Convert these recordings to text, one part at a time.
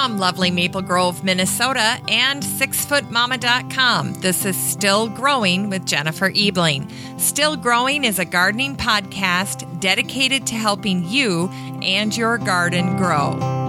From lovely Maple Grove, Minnesota, and sixfootmama.com, this is Still Growing with Jennifer Ebling. Still Growing is a gardening podcast dedicated to helping you and your garden grow.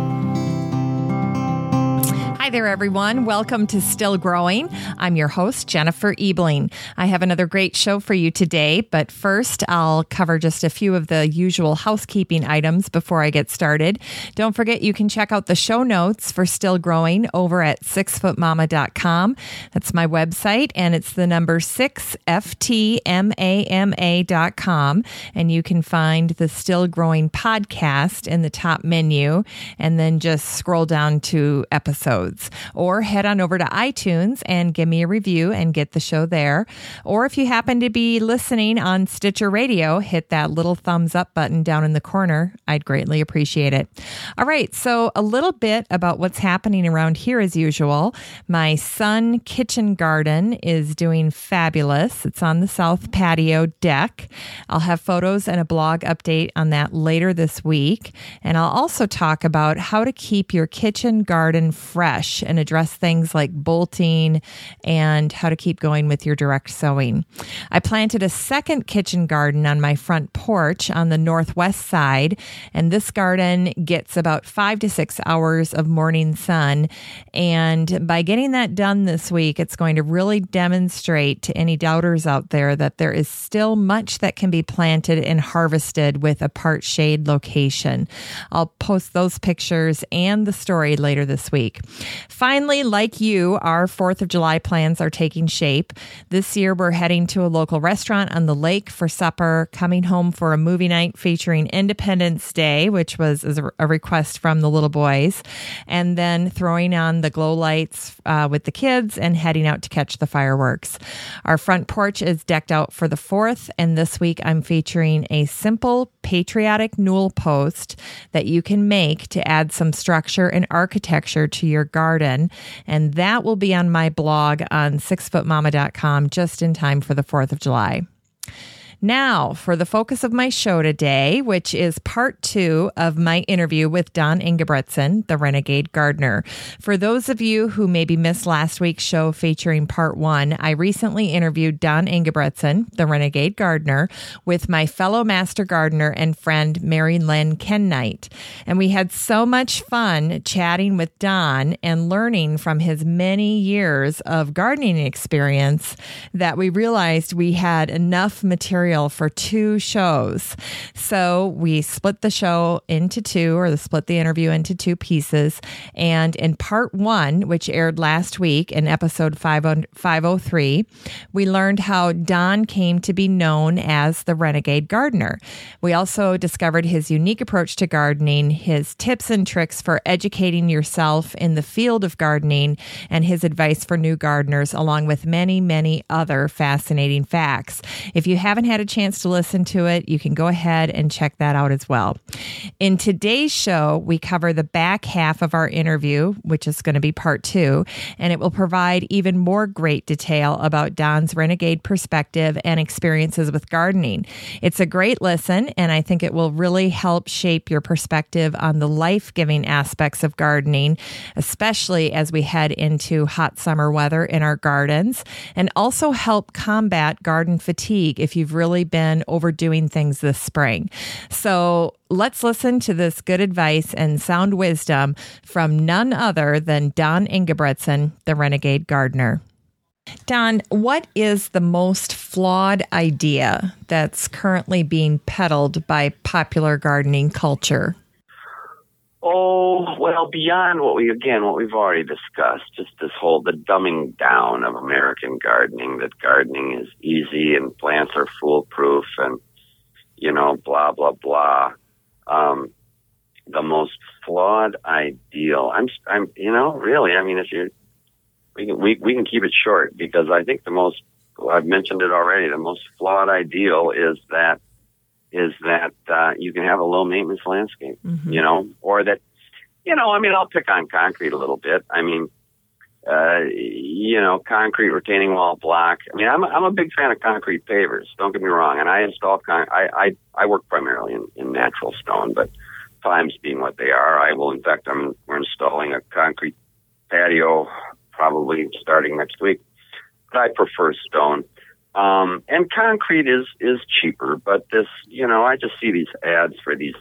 Hi there, everyone. Welcome to Still Growing. I'm your host, Jennifer Ebling. I have another great show for you today, but first, I'll cover just a few of the usual housekeeping items before I get started. Don't forget, you can check out the show notes for Still Growing over at sixfootmama.com. That's my website, and it's the number 6ftmama.com. And you can find the Still Growing podcast in the top menu, and then just scroll down to episodes episodes. Or head on over to iTunes and give me a review and get the show there. Or if you happen to be listening on Stitcher Radio, hit that little thumbs up button down in the corner. I'd greatly appreciate it. All right, so a little bit about what's happening around here as usual. My sun kitchen garden is doing fabulous. It's on the south patio deck. I'll have photos and a blog update on that later this week. And I'll also talk about how to keep your kitchen garden fresh fresh and address things like bolting and how to keep going with your direct sowing. I planted a second kitchen garden on my front porch on the northwest side, and this garden gets about five to six hours of morning sun. And by getting that done this week, it's going to really demonstrate to any doubters out there that there is still much that can be planted and harvested with a part shade location. I'll post those pictures and the story later this week. Finally, like you, our 4th of July plans are taking shape. This year, we're heading to a local restaurant on the lake for supper, coming home for a movie night featuring Independence Day, which was a request from the little boys, and then throwing on the glow lights uh, with the kids and heading out to catch the fireworks. Our front porch is decked out for the 4th, and this week I'm featuring a simple patriotic newel post that you can make to add some structure and architecture to your garden. And that will be on my blog on sixfootmama.com just in time for the 4th of July. Now, for the focus of my show today, which is part two of my interview with Don Engebretson, the Renegade Gardener. For those of you who maybe missed last week's show featuring part one, I recently interviewed Don Engebretson, the Renegade Gardener, with my fellow master gardener and friend Mary Lynn Knight, And we had so much fun chatting with Don and learning from his many years of gardening experience that we realized we had enough material material for two shows. So we split the show into two, or the split the interview into two pieces. And in part one, which aired last week in episode 503, we learned how Don came to be known as the Renegade Gardener. We also discovered his unique approach to gardening, his tips and tricks for educating yourself in the field of gardening, and his advice for new gardeners, along with many, many other fascinating facts. If you haven't had a chance to listen to it, you can go ahead and check that out as well. In today's show, we cover the back half of our interview, which is going to be part two, and it will provide even more great detail about Don's renegade perspective and experiences with gardening. It's a great listen, and I think it will really help shape your perspective on the life giving aspects of gardening, especially as we head into hot summer weather in our gardens, and also help combat garden fatigue if you've really really been overdoing things this spring. So let's listen to this good advice and sound wisdom from none other than Don Engebretson, the Renegade Gardener. Don, what is the most flawed idea that's currently being peddled by popular gardening culture? Oh, well, beyond what we, again, what we've already discussed, just this whole, the dumbing down of American gardening, that gardening is easy and plants are foolproof and, you know, blah, blah, blah. Um, the most flawed ideal. I'm, I'm, you know, really, I mean, if you, we can, we, we can keep it short because I think the most, I've mentioned it already, the most flawed ideal is that is that uh, you can have a low maintenance landscape, mm-hmm. you know, or that, you know, I mean, I'll pick on concrete a little bit. I mean, uh, you know, concrete retaining wall block. I mean, I'm a, I'm a big fan of concrete pavers. Don't get me wrong. And I install con. I I, I work primarily in, in natural stone, but times being what they are, I will in fact I'm We're installing a concrete patio probably starting next week. But I prefer stone. Um, and concrete is, is cheaper, but this, you know, I just see these ads for these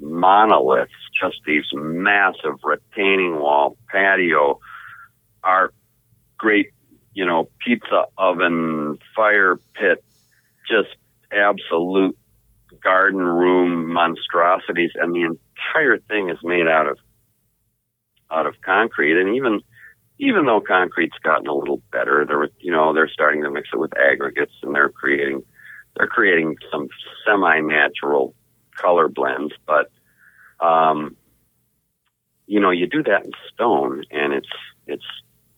monoliths, just these massive retaining wall patio are great, you know, pizza oven, fire pit, just absolute garden room monstrosities. And the entire thing is made out of, out of concrete. And even, even though concrete's gotten a little better, they're you know they're starting to mix it with aggregates and they're creating they're creating some semi-natural color blends. But um, you know you do that in stone and it's it's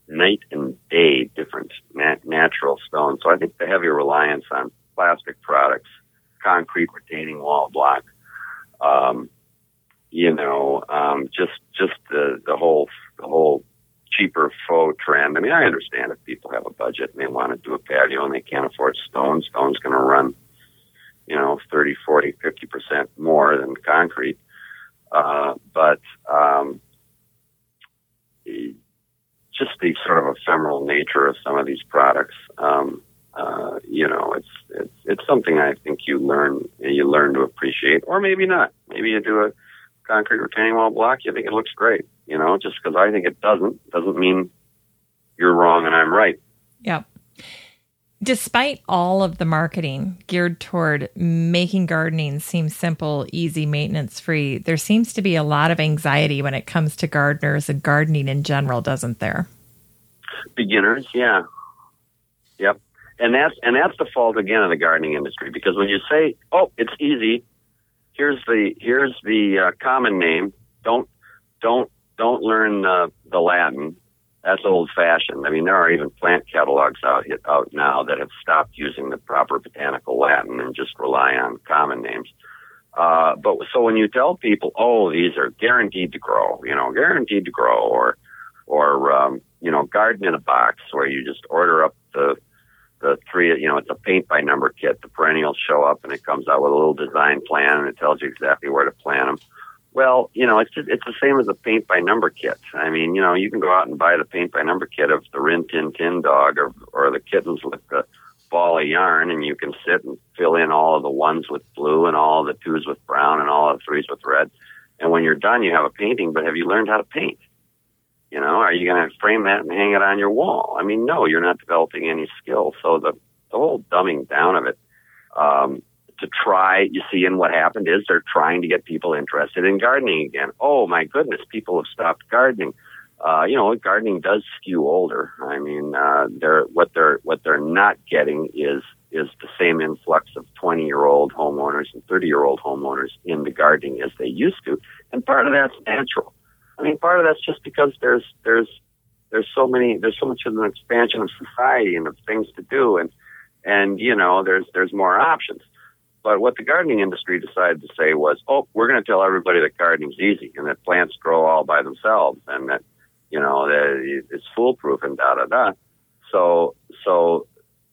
night and day different nat- natural stone. So I think the heavy reliance on plastic products, concrete retaining wall block, um, you know, um, just just the the whole the whole cheaper faux trend. I mean, I understand if people have a budget and they want to do a patio and they can't afford stone, stone's going to run, you know, 30, 40, 50% more than concrete. Uh, but, um, just the sort of ephemeral nature of some of these products, um, uh, you know, it's, it's, it's something I think you learn, you learn to appreciate, or maybe not. Maybe you do a concrete retaining wall block, you think it looks great you know, just because I think it doesn't doesn't mean you're wrong and I'm right. Yep. Despite all of the marketing geared toward making gardening seem simple, easy, maintenance free, there seems to be a lot of anxiety when it comes to gardeners and gardening in general, doesn't there? Beginners, yeah. Yep. And that's and that's the fault again of the gardening industry because when you say, "Oh, it's easy," here's the here's the uh, common name. Don't don't don't learn uh, the Latin. That's old fashioned. I mean, there are even plant catalogs out out now that have stopped using the proper botanical Latin and just rely on common names. Uh, but so when you tell people, oh, these are guaranteed to grow, you know, guaranteed to grow, or or um, you know, garden in a box where you just order up the the three, you know, it's a paint by number kit. The perennials show up and it comes out with a little design plan and it tells you exactly where to plant them. Well, you know, it's just, it's the same as a paint by number kit. I mean, you know, you can go out and buy the paint by number kit of the Rin Tin Tin dog or or the kittens with the ball of yarn, and you can sit and fill in all of the ones with blue and all of the twos with brown and all of the threes with red. And when you're done, you have a painting. But have you learned how to paint? You know, are you going to frame that and hang it on your wall? I mean, no, you're not developing any skill. So the the whole dumbing down of it. Um, to try, you see, and what happened is they're trying to get people interested in gardening again. Oh my goodness, people have stopped gardening. Uh, you know, gardening does skew older. I mean, uh, they're, what they're, what they're not getting is, is the same influx of 20 year old homeowners and 30 year old homeowners in the gardening as they used to. And part of that's natural. I mean, part of that's just because there's, there's, there's so many, there's so much of an expansion of society and of things to do. And, and, you know, there's, there's more options. But what the gardening industry decided to say was, oh, we're going to tell everybody that gardening's easy and that plants grow all by themselves and that, you know, that it's foolproof and da da da. So, so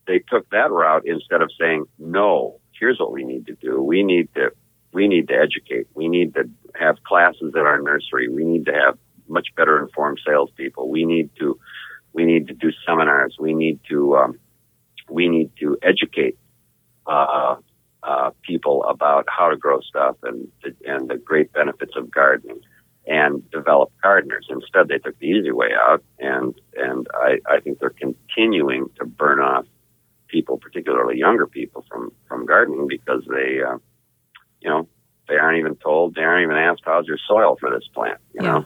they took that route instead of saying, no, here's what we need to do. We need to, we need to educate. We need to have classes at our nursery. We need to have much better informed salespeople. We need to, we need to do seminars. We need to, um, we need to educate, uh, uh, people about how to grow stuff and and the great benefits of gardening and develop gardeners. Instead, they took the easy way out, and and I, I think they're continuing to burn off people, particularly younger people, from from gardening because they, uh, you know, they aren't even told, they aren't even asked, how's your soil for this plant, you yeah. know.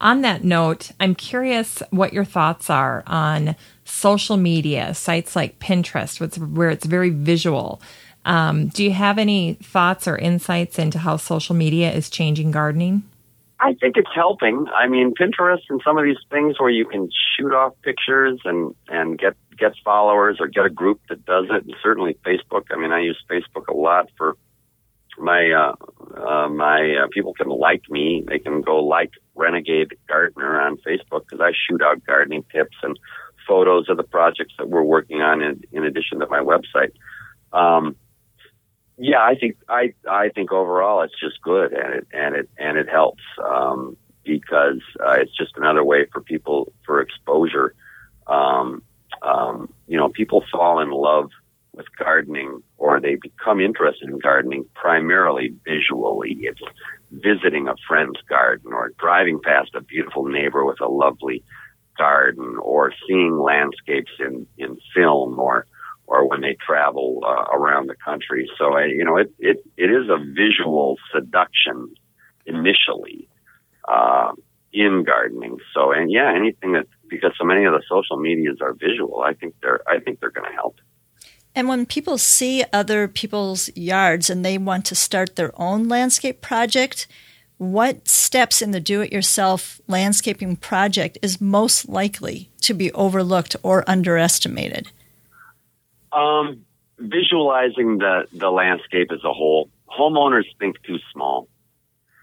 On that note, I'm curious what your thoughts are on social media sites like Pinterest, where it's very visual. Um, do you have any thoughts or insights into how social media is changing gardening? I think it's helping. I mean, Pinterest and some of these things where you can shoot off pictures and and get get followers or get a group that does it. And certainly Facebook. I mean, I use Facebook a lot for my uh, uh, my uh, people can like me. They can go like Renegade Gardener on Facebook because I shoot out gardening tips and photos of the projects that we're working on in, in addition to my website. Um, yeah, I think I I think overall it's just good and it and it and it helps. Um, because uh, it's just another way for people for exposure. Um, um, you know, people fall in love with gardening or they become interested in gardening primarily visually. It's visiting a friend's garden or driving past a beautiful neighbor with a lovely garden or seeing landscapes in, in film or or when they travel uh, around the country. So I, you know, it, it, it is a visual seduction initially uh, in gardening. So and yeah, anything that because so many of the social medias are visual, I think they're I think they're going to help. And when people see other people's yards and they want to start their own landscape project, what steps in the do it yourself landscaping project is most likely to be overlooked or underestimated? Um, visualizing the, the landscape as a whole. Homeowners think too small.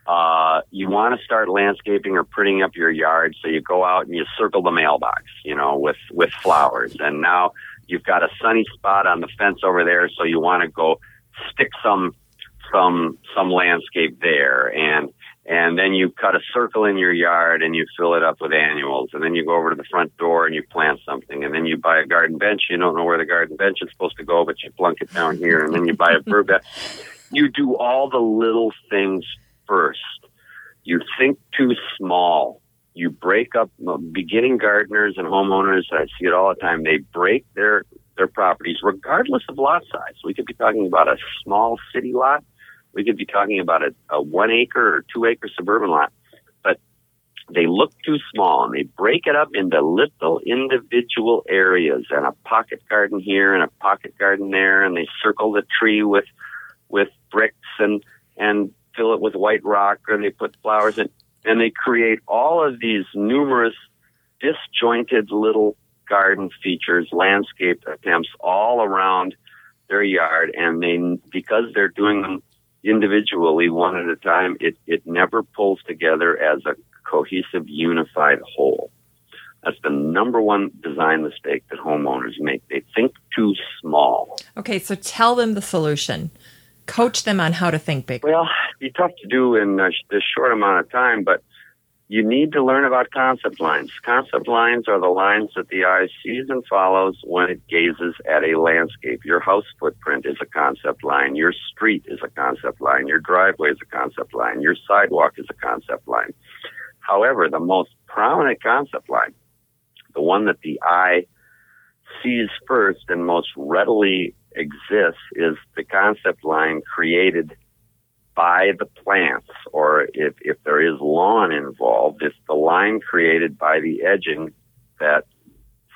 Uh, you want to start landscaping or putting up your yard, so you go out and you circle the mailbox, you know, with, with flowers. And now You've got a sunny spot on the fence over there, so you want to go stick some some some landscape there. And and then you cut a circle in your yard and you fill it up with annuals. And then you go over to the front door and you plant something. And then you buy a garden bench. You don't know where the garden bench is supposed to go but you plunk it down here. And then you buy a bird bed you do all the little things first. You think too small you break up beginning gardeners and homeowners. I see it all the time. They break their their properties, regardless of lot size. We could be talking about a small city lot. We could be talking about a, a one acre or two acre suburban lot. But they look too small and they break it up into little individual areas and a pocket garden here and a pocket garden there and they circle the tree with with bricks and and fill it with white rock or they put flowers in and they create all of these numerous disjointed little garden features, landscape attempts all around their yard. And they, because they're doing them individually one at a time, it, it never pulls together as a cohesive, unified whole. That's the number one design mistake that homeowners make. They think too small. Okay, so tell them the solution coach them on how to think big? Well, be tough to do in this short amount of time, but you need to learn about concept lines. Concept lines are the lines that the eye sees and follows when it gazes at a landscape. Your house footprint is a concept line. Your street is a concept line. Your driveway is a concept line. Your sidewalk is a concept line. However, the most prominent concept line, the one that the eye sees first and most readily exists is the concept line created by the plants, or if, if there is lawn involved, it's the line created by the edging that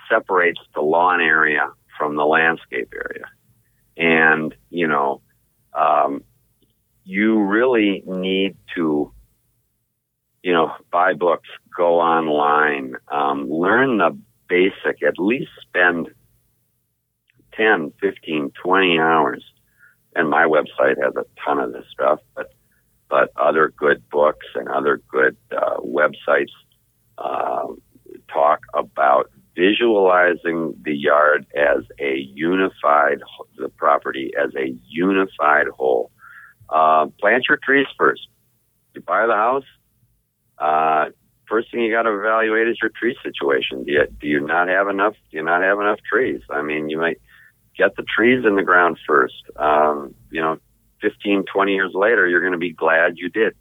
separates the lawn area from the landscape area. And, you know, um, you really need to, you know, buy books, go online, um, learn the basic, at least spend 10, 15, 20 hours. And my website has a ton of this stuff, but, but other good books and other good uh, websites uh, talk about visualizing the yard as a unified, the property as a unified whole. Uh, plant your trees first. You buy the house, uh, first thing you got to evaluate is your tree situation. Do you, do you not have enough? Do you not have enough trees? I mean, you might get the trees in the ground first. Um, you know, 15, 20 years later, you're going to be glad you did.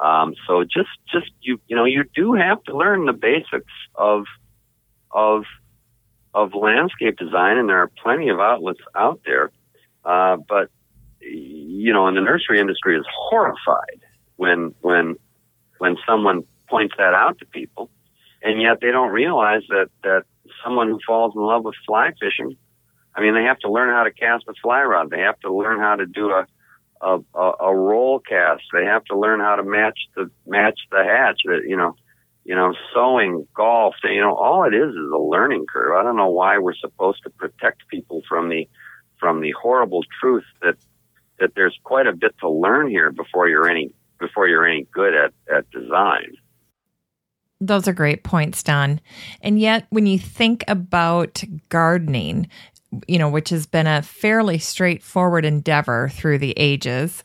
Um, so just, just you, you know, you do have to learn the basics of, of, of landscape design, and there are plenty of outlets out there. Uh, but you know, and the nursery industry is horrified when when when someone points that out to people, and yet they don't realize that that someone who falls in love with fly fishing I mean, they have to learn how to cast a fly rod. They have to learn how to do a a, a, a roll cast. They have to learn how to match the match the hatch. That you know, you know, sewing, golf. You know, all it is is a learning curve. I don't know why we're supposed to protect people from the from the horrible truth that that there's quite a bit to learn here before you're any before you're any good at at design. Those are great points, Don. And yet, when you think about gardening, you know, which has been a fairly straightforward endeavor through the ages.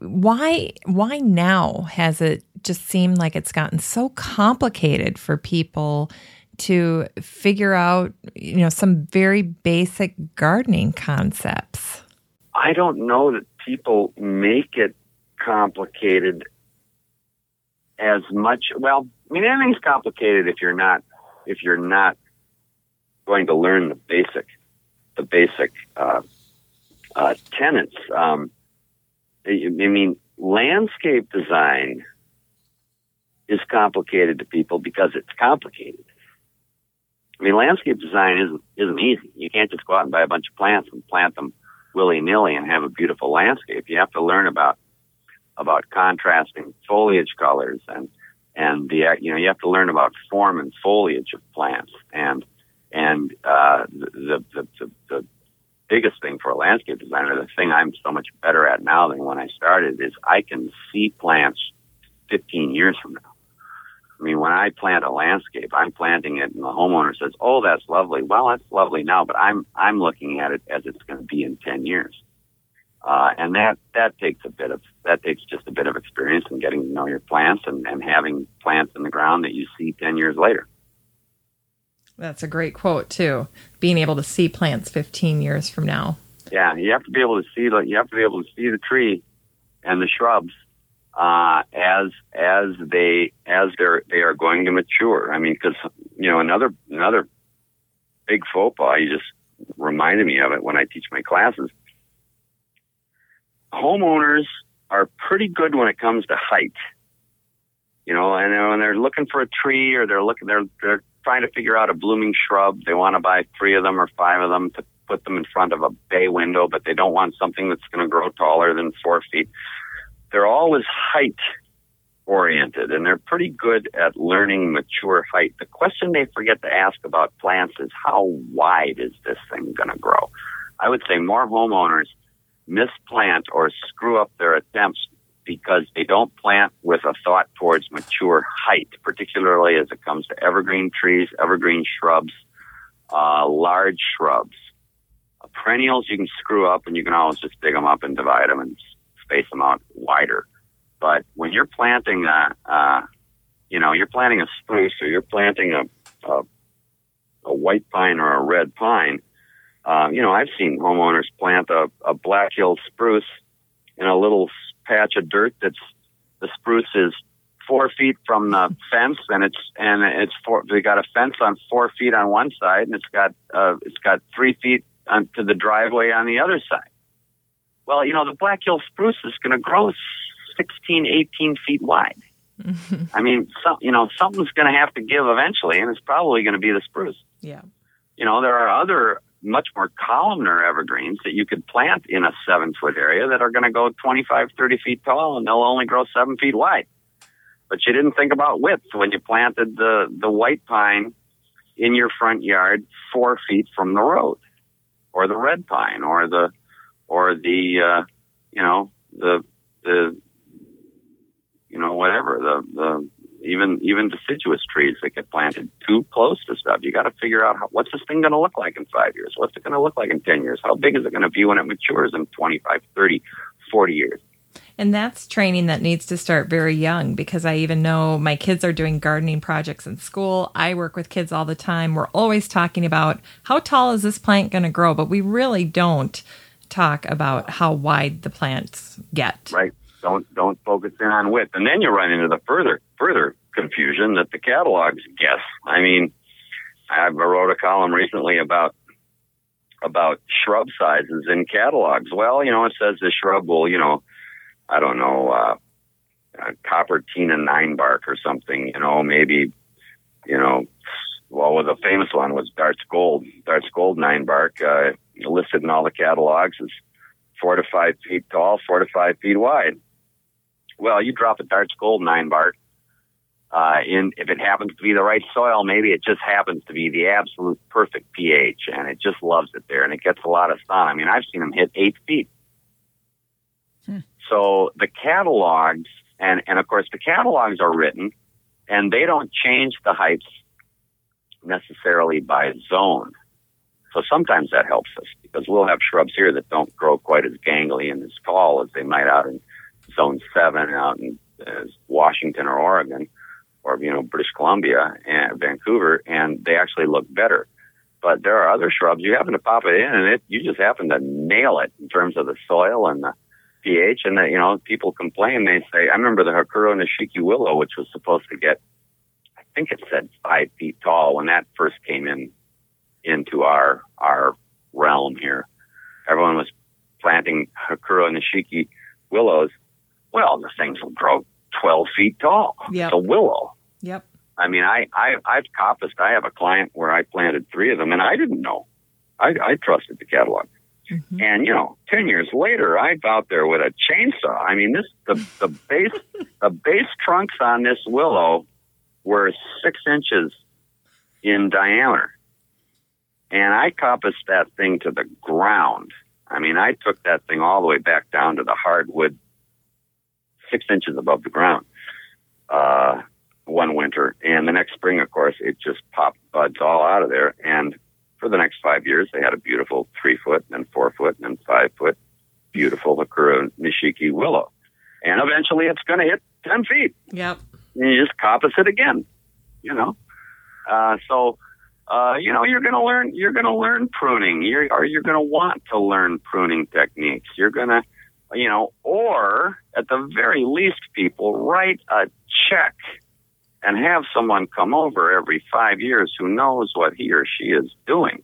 Why why now has it just seemed like it's gotten so complicated for people to figure out, you know, some very basic gardening concepts. I don't know that people make it complicated as much. Well, I mean, anything's complicated if you're not if you're not going to learn the basic the basic uh, uh, tenets. Um, I mean, landscape design is complicated to people because it's complicated. I mean, landscape design isn't isn't easy. You can't just go out and buy a bunch of plants and plant them willy nilly and have a beautiful landscape. You have to learn about about contrasting foliage colors and and the you know you have to learn about form and foliage of plants and and uh, the, the the the biggest thing for a landscape designer, the thing I'm so much better at now than when I started, is I can see plants 15 years from now. I mean, when I plant a landscape, I'm planting it, and the homeowner says, "Oh, that's lovely." Well, that's lovely now, but I'm I'm looking at it as it's going to be in 10 years, uh, and that that takes a bit of that takes just a bit of experience in getting to know your plants and, and having plants in the ground that you see 10 years later. That's a great quote too. Being able to see plants 15 years from now. Yeah, you have to be able to see you have to be able to see the tree and the shrubs uh, as as they as they're they are going to mature. I mean, because you know another another big faux pas. You just reminded me of it when I teach my classes. Homeowners are pretty good when it comes to height. You know, and when they're looking for a tree or they're looking they're they're trying to figure out a blooming shrub. They want to buy three of them or five of them to put them in front of a bay window, but they don't want something that's going to grow taller than four feet they're always height oriented and they're pretty good at learning mature height. The question they forget to ask about plants is how wide is this thing going to grow? I would say more homeowners misplant or screw up their attempts because they don't plant with a thought towards mature height, particularly as it comes to evergreen trees, evergreen shrubs, uh, large shrubs. Uh, perennials you can screw up and you can always just dig them up and divide them and space them out wider. But when you're planting a, uh, you know, you're planting a spruce or you're planting a, a, a white pine or a red pine, uh, you know, I've seen homeowners plant a, a Black Hill spruce in a little patch of dirt that's the spruce is four feet from the fence and it's and it's four they got a fence on four feet on one side and it's got uh it's got three feet on, to the driveway on the other side well, you know, the Black Hill spruce is going to grow 16, 18 feet wide. I mean, some, you know, something's going to have to give eventually, and it's probably going to be the spruce. Yeah. You know, there are other much more columnar evergreens that you could plant in a seven foot area that are going to go 25, 30 feet tall, and they'll only grow seven feet wide. But you didn't think about width when you planted the, the white pine in your front yard four feet from the road, or the red pine, or the or the uh, you know the the you know whatever the the even even deciduous trees that get planted too close to stuff. You got to figure out how, what's this thing going to look like in five years? What's it going to look like in ten years? How big is it going to be when it matures in 25, 30, 40 years? And that's training that needs to start very young because I even know my kids are doing gardening projects in school. I work with kids all the time. We're always talking about how tall is this plant going to grow, but we really don't talk about how wide the plants get. Right. Don't don't focus in on width, and then you run into the further further confusion that the catalogs guess. I mean, I wrote a column recently about about shrub sizes in catalogs. Well, you know, it says the shrub will, you know, I don't know, uh, uh, Coppertina nine bark or something. You know, maybe, you know, well, the famous one was Dart's Gold. Dart's Gold nine bark. Uh, listed in all the catalogs is four to five feet tall, four to five feet wide. Well, you drop a Dart's Gold nine bark. Uh, in if it happens to be the right soil, maybe it just happens to be the absolute perfect pH, and it just loves it there, and it gets a lot of sun. I mean, I've seen them hit eight feet. Hmm. So the catalogs, and and of course the catalogs are written, and they don't change the heights necessarily by zone. So sometimes that helps us because we'll have shrubs here that don't grow quite as gangly and as tall as they might out in zone seven out in as Washington or Oregon or you know British Columbia and Vancouver, and they actually look better. But there are other shrubs you happen to pop it in, and it you just happen to nail it in terms of the soil and the pH. And that you know people complain. They say I remember the Hakuro nishiki willow, which was supposed to get, I think it said five feet tall when that first came in into our our realm here. Everyone was planting Hakuro nishiki willows. Well, the things will grow 12 feet tall. Yep. It's a willow. Yep. I mean, I, I, I've coppiced. I have a client where I planted three of them and I didn't know. I, I trusted the catalog. Mhm. And, you know, 10 years later, I'm out there with a chainsaw. I mean, this, the, the base, the base trunks on this willow were six inches in diameter. And I coppiced that thing to the ground. I mean, I took that thing all the way back down to the hardwood, six inches above the ground, uh, one winter. And the next spring, of course, it just popped buds all out of there. And for the next five years, they had a beautiful three foot and then four foot and then five foot, beautiful Hakuro Nishiki willow. And eventually it's going to hit 10 feet Yep. and you just coppice it again, you know. Uh, so, uh, you know, you're going to learn, you're going to learn pruning. You're, or you're going to want to learn pruning techniques. You're going to, you know, or at the very least, people write a check and have someone come over every five years who knows what he or she is doing,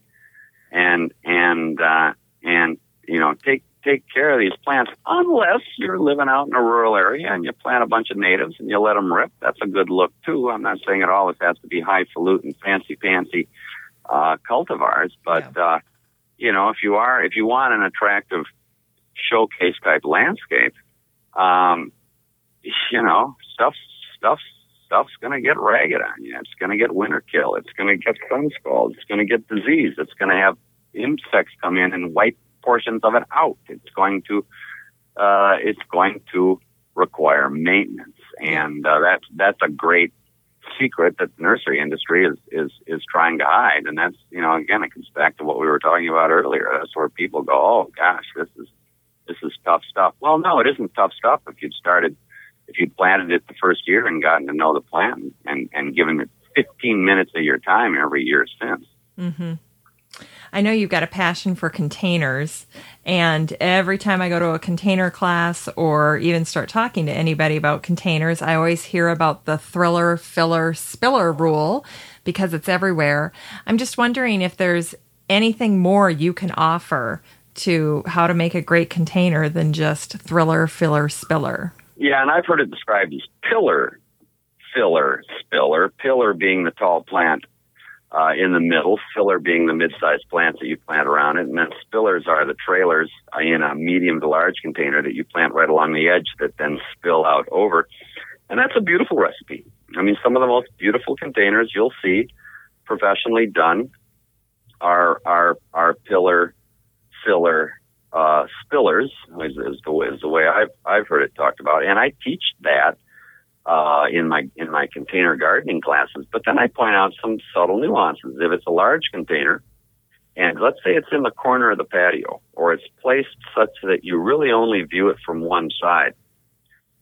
and and uh, and you know take take care of these plants. Unless you're living out in a rural area and you plant a bunch of natives and you let them rip, that's a good look too. I'm not saying it always has to be highfalutin, fancy fancy uh, cultivars, but uh, you know if you are if you want an attractive showcase type landscape, um, you know stuff stuff stuff's going to get ragged on you. It's going to get winter kill. It's going to get sun scald. It's going to get disease. It's going to have insects come in and wipe portions of it out. It's going to, uh, it's going to require maintenance. And, uh, that's, that's a great secret that the nursery industry is, is, is trying to hide. And that's, you know, again, it comes back to what we were talking about earlier. That's where people go, oh gosh, this is, this is tough stuff. Well, no, it isn't tough stuff if you'd started if you'd planted it the first year and gotten to know the plant and, and given it 15 minutes of your time every year since. Mm-hmm. I know you've got a passion for containers, and every time I go to a container class or even start talking to anybody about containers, I always hear about the thriller, filler, spiller rule because it's everywhere. I'm just wondering if there's anything more you can offer to how to make a great container than just thriller, filler, spiller. Yeah, and I've heard it described as pillar, filler, spiller. Pillar being the tall plant uh, in the middle, filler being the mid-sized plants that you plant around it, and then spillers are the trailers in a medium to large container that you plant right along the edge that then spill out over. And that's a beautiful recipe. I mean, some of the most beautiful containers you'll see professionally done are are are pillar, filler, uh, spillers is, is the way is the way I've I've heard it talked about, and I teach that uh, in my in my container gardening classes. But then I point out some subtle nuances. If it's a large container, and let's say it's in the corner of the patio, or it's placed such that you really only view it from one side.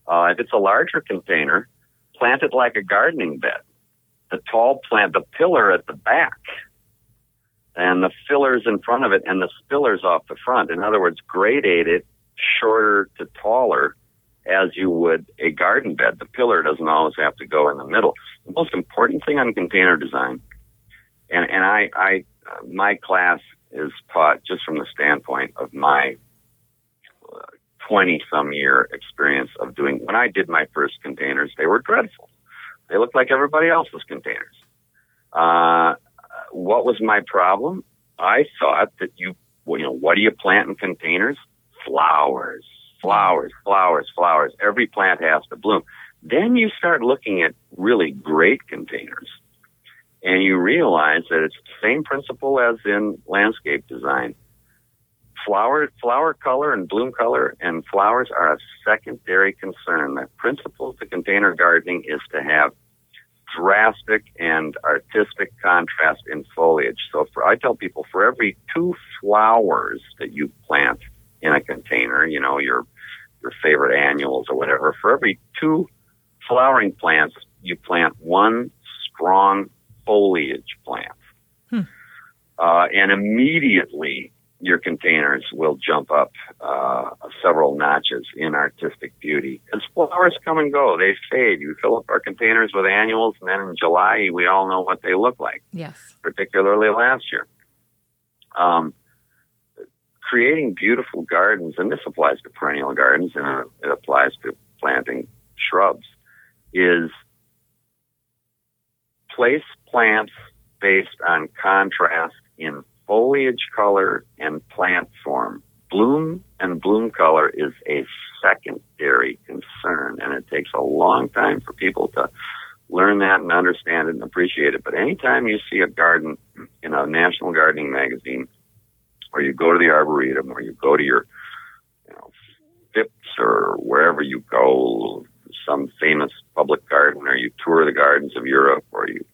Uh, if it's a larger container, plant it like a gardening bed. The tall plant, the pillar at the back and the fillers in front of it and the spillers off the front. In other words, gradate it shorter to taller as you would a garden bed. The pillar doesn't always have to go in the middle. The most important thing on container design, and, and I, I, uh, my class is taught just from the standpoint of my 20 some year experience of doing, when I did my first containers, they were dreadful. They looked like everybody else's containers. Uh, what was my problem? I thought that you, you know, what do you plant in containers? Flowers, flowers, flowers, flowers. Every plant has to bloom. Then you start looking at really great containers and you realize that it's the same principle as in landscape design. Flower, flower color and bloom color and flowers are a secondary concern. The principle to container gardening is to have drastic and artistic contrast in foliage. So for, I tell people for every two flowers that you plant in a container, you know, your, your favorite annuals or whatever, for every two flowering plants, you plant one strong foliage plant. Hmm. Uh, and immediately your containers will jump up uh, several notches in artistic beauty. As flowers come and go, they fade. You fill up our containers with annuals, and then in July, we all know what they look like, Yes. particularly last year. Um, creating beautiful gardens, and this applies to perennial gardens and it applies to planting shrubs, is place plants based on contrast in foliage color and plant form. Bloom and bloom color is a secondary concern, and it takes a long time for people to learn that and understand it and appreciate it. But anytime you see a garden in a national gardening magazine, or you go to the arboretum, or you go to your, you know, Phipps or wherever you go, some famous public garden, or you tour the gardens of Europe, or you,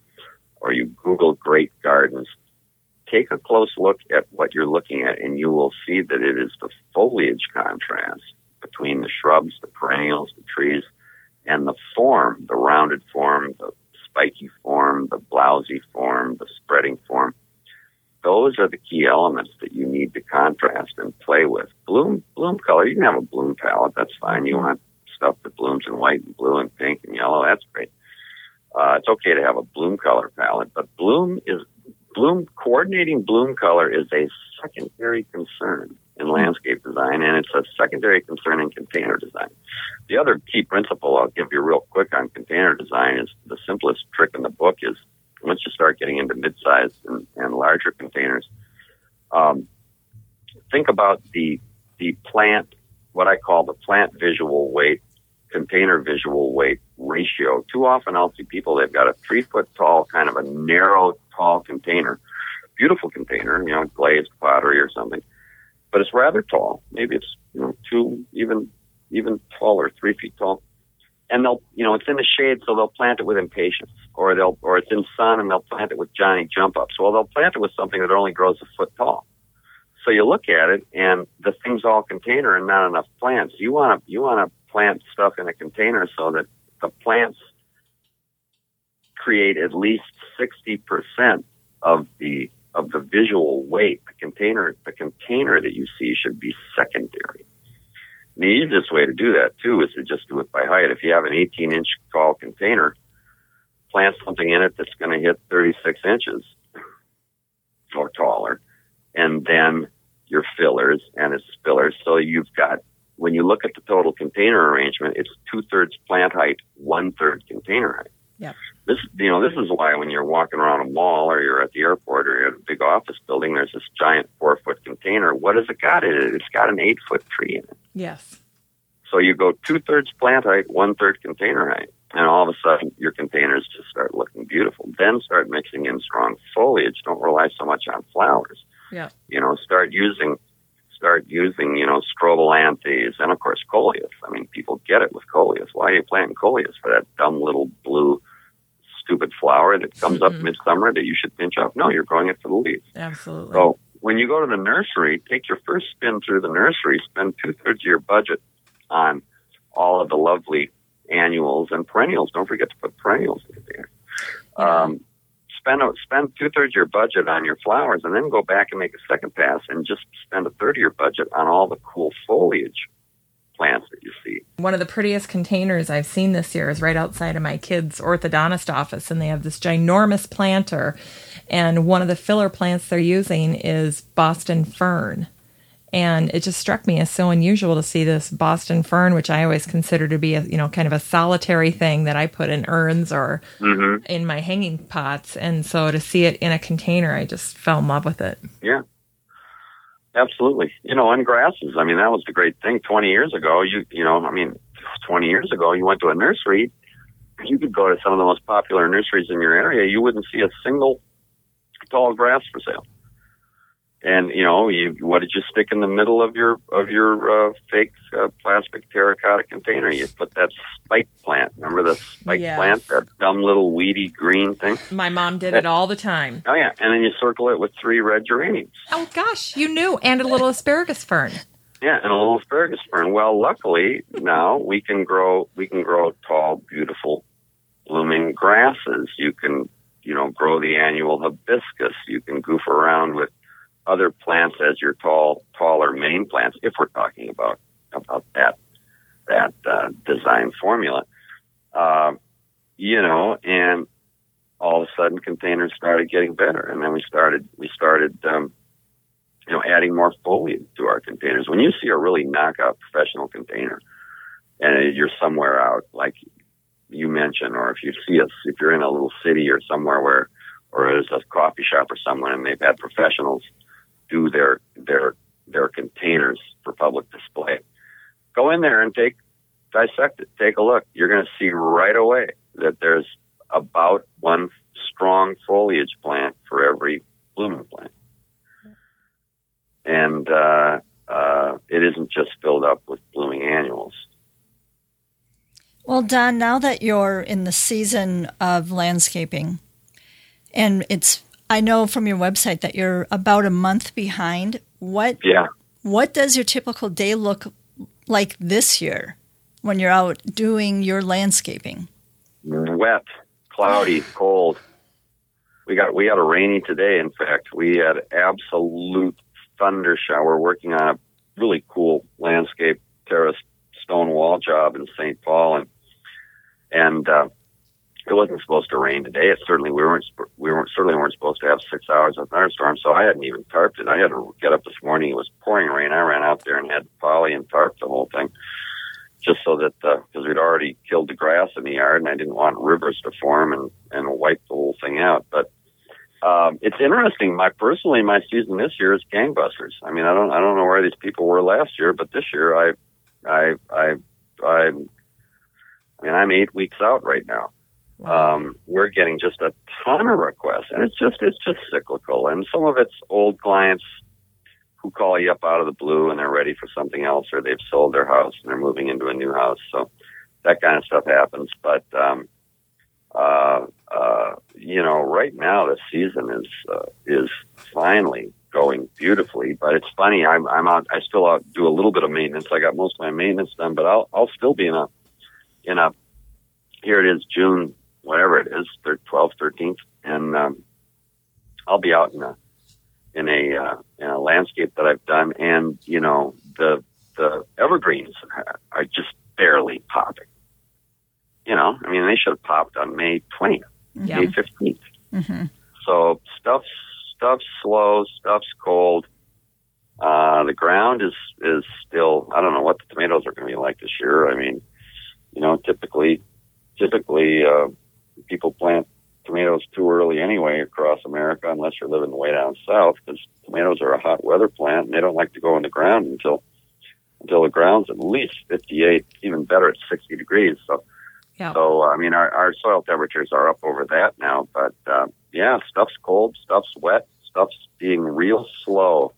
or you Google great gardens, take a close look at what you're looking at, and you will see that it is the foliage contrast between the shrubs, the perennials, the trees, and the form, the rounded form, the spiky form, the blousy form, the spreading form. Those are the key elements that you need to contrast and play with. Bloom, bloom color. You can have a bloom palette. That's fine. You want stuff that blooms in white and blue and pink and yellow. That's great. Uh, it's okay to have a bloom color palette, but bloom is bloom coordinating bloom color is a secondary concern in landscape design, and it's a secondary concern in container design. The other key principle I'll give you real quick on container design is the simplest trick in the book is once you start getting into mid-sized and, and larger containers, um, think about the the plant, what I call the plant visual weight, container visual weight ratio. Too often I'll see people they've got a three foot tall, kind of a narrow, tall container, beautiful container, you know, glazed pottery or something, but it's rather tall. Maybe it's you know two, even even taller, three feet tall. And they'll, you know, it's in the shade, so they'll plant it with impatiens, or they'll, or it's in sun, and they'll plant it with Johnny jump ups. Well, they'll plant it with something that only grows a foot tall. So you look at it, and the thing's all container and not enough plants. You want to, you want to plant stuff in a container so that the plants create at least sixty percent of the of the visual weight. The container, the container that you see should be secondary. The easiest way to do that too is to just do it by height. If you have an 18 inch tall container, plant something in it that's going to hit 36 inches or taller, and then your fillers and its fillers. So you've got, when you look at the total container arrangement, it's two thirds plant height, one third container height. Yep. This, you know, this is why when you're walking around a mall or you're at the airport or you're at a big office building, there's this giant four foot container. What has it got in it? It's got an eight foot tree in it. Yes. So you go two thirds plant height, one third container height, and all of a sudden your containers just start looking beautiful. Then start mixing in strong foliage. Don't rely so much on flowers. Yeah. You know, start using start using, you know, strobilanthes and of course coleus. I mean, people get it with coleus. Why are you planting coleus for that dumb little blue stupid flower that comes up Mhm. midsummer that you should pinch off? No, you're growing it for the leaves. Absolutely. So when you go to the nursery, take your first spin through the nursery, spend two thirds of your budget on all of the lovely annuals and perennials. Don't forget to put perennials in there. Um, spend spend two thirds of your budget on your flowers, and then go back and make a second pass, and just spend a third of your budget on all the cool foliage plants that you see. One of the prettiest containers I've seen this year is right outside of my kids' orthodontist office, and they have this ginormous planter. And one of the filler plants they're using is Boston fern. And it just struck me as so unusual to see this Boston fern, which I always consider to be a you know kind of a solitary thing that I put in urns or Mm-hmm. in my hanging pots. And so to see it in a container, I just fell in love with it. Yeah. Absolutely. You know, and grasses. I mean, that was the great thing. 20 years ago, you, you know, I mean, 20 years ago, you went to a nursery, you could go to some of the most popular nurseries in your area, you wouldn't see a single tall grass for sale and you know, you what did you stick in the middle of your of your uh, fake uh, plastic terracotta container? You put that spike plant. Remember the spike plant, that dumb little weedy green thing. My mom did it all the time. Oh yeah, and then you circle it with three red geraniums. Oh gosh, you knew, and a little asparagus fern. Yeah, and a little asparagus fern. Well, luckily now we can grow we can grow tall, beautiful, blooming grasses. You can you know grow the annual hibiscus. You can goof around with other plants as your tall, taller main plants, if we're talking about about that that uh, design formula. Uh, you know, and all of a sudden containers started getting better, and then we started we started um, you know adding more foliage to our containers. When you see a really knockout professional container, and you're somewhere out like you mentioned, or if you see us, if you're in a little city or somewhere where, or there's a coffee shop or someone, and they've had professionals do their their their containers for public display. Go in there and take dissect it, take a look. You're going to see right away that there's about one strong foliage plant for every blooming plant. And uh, uh, it isn't just filled up with blooming annuals. Well, Don, now that you're in the season of landscaping, and it's I know from your website that you're about a month behind. What Yeah. what does your typical day look like this year when you're out doing your landscaping? Wet, cloudy, cold. We got we had a rainy today. In fact, we had absolute thunder shower. Working on a really cool landscape terrace stone wall job in St. Paul, and and uh, it wasn't supposed to rain today. It certainly we weren't we weren't certainly weren't supposed to have six hours of thunderstorm. So I hadn't even tarped it. I had to get up this morning. It was pouring rain. I ran out there and had poly and tarp the whole thing, just so that because we'd already killed the grass in the yard, and I didn't want rivers to form and and wipe the whole thing out. But um, it's interesting. My personally, my season this year is gangbusters. I mean, I don't I don't know where these people were last year, but this year I I I I. I mean, I'm eight weeks out right now um, we're getting just a ton of requests, and it's just it's just cyclical. And some of it's old clients who call you up out of the blue and they're ready for something else, or they've sold their house and they're moving into a new house. So that kind of stuff happens. But um, uh, uh, you know, right now the season is uh, is finally going beautifully. But it's funny, I'm I'm out. I still out do a little bit of maintenance. I got most of my maintenance done, but I'll I'll still be in a in a here it is June whatever it is, 12th, 13th, and um, I'll be out in a in a uh, in a landscape that I've done, and you know the the evergreens are just barely popping. You know, I mean, they should have popped on May 20th, Yeah. May 15th. Mm-hmm. So stuff's stuff's slow, stuff's cold. Uh, the ground is is still. I don't know what the tomatoes are going to be like this year. I mean, you know, typically, typically, uh, people plant tomatoes too early anyway across America, unless you're living way down south, because tomatoes are a hot weather plant and they don't like to go in the ground until until the ground's at least 58, even better at 60 degrees. So, Yeah. so I mean, our, our soil temperatures are up over that now, but uh, yeah, stuff's cold, stuff's wet, stuff's being real slow.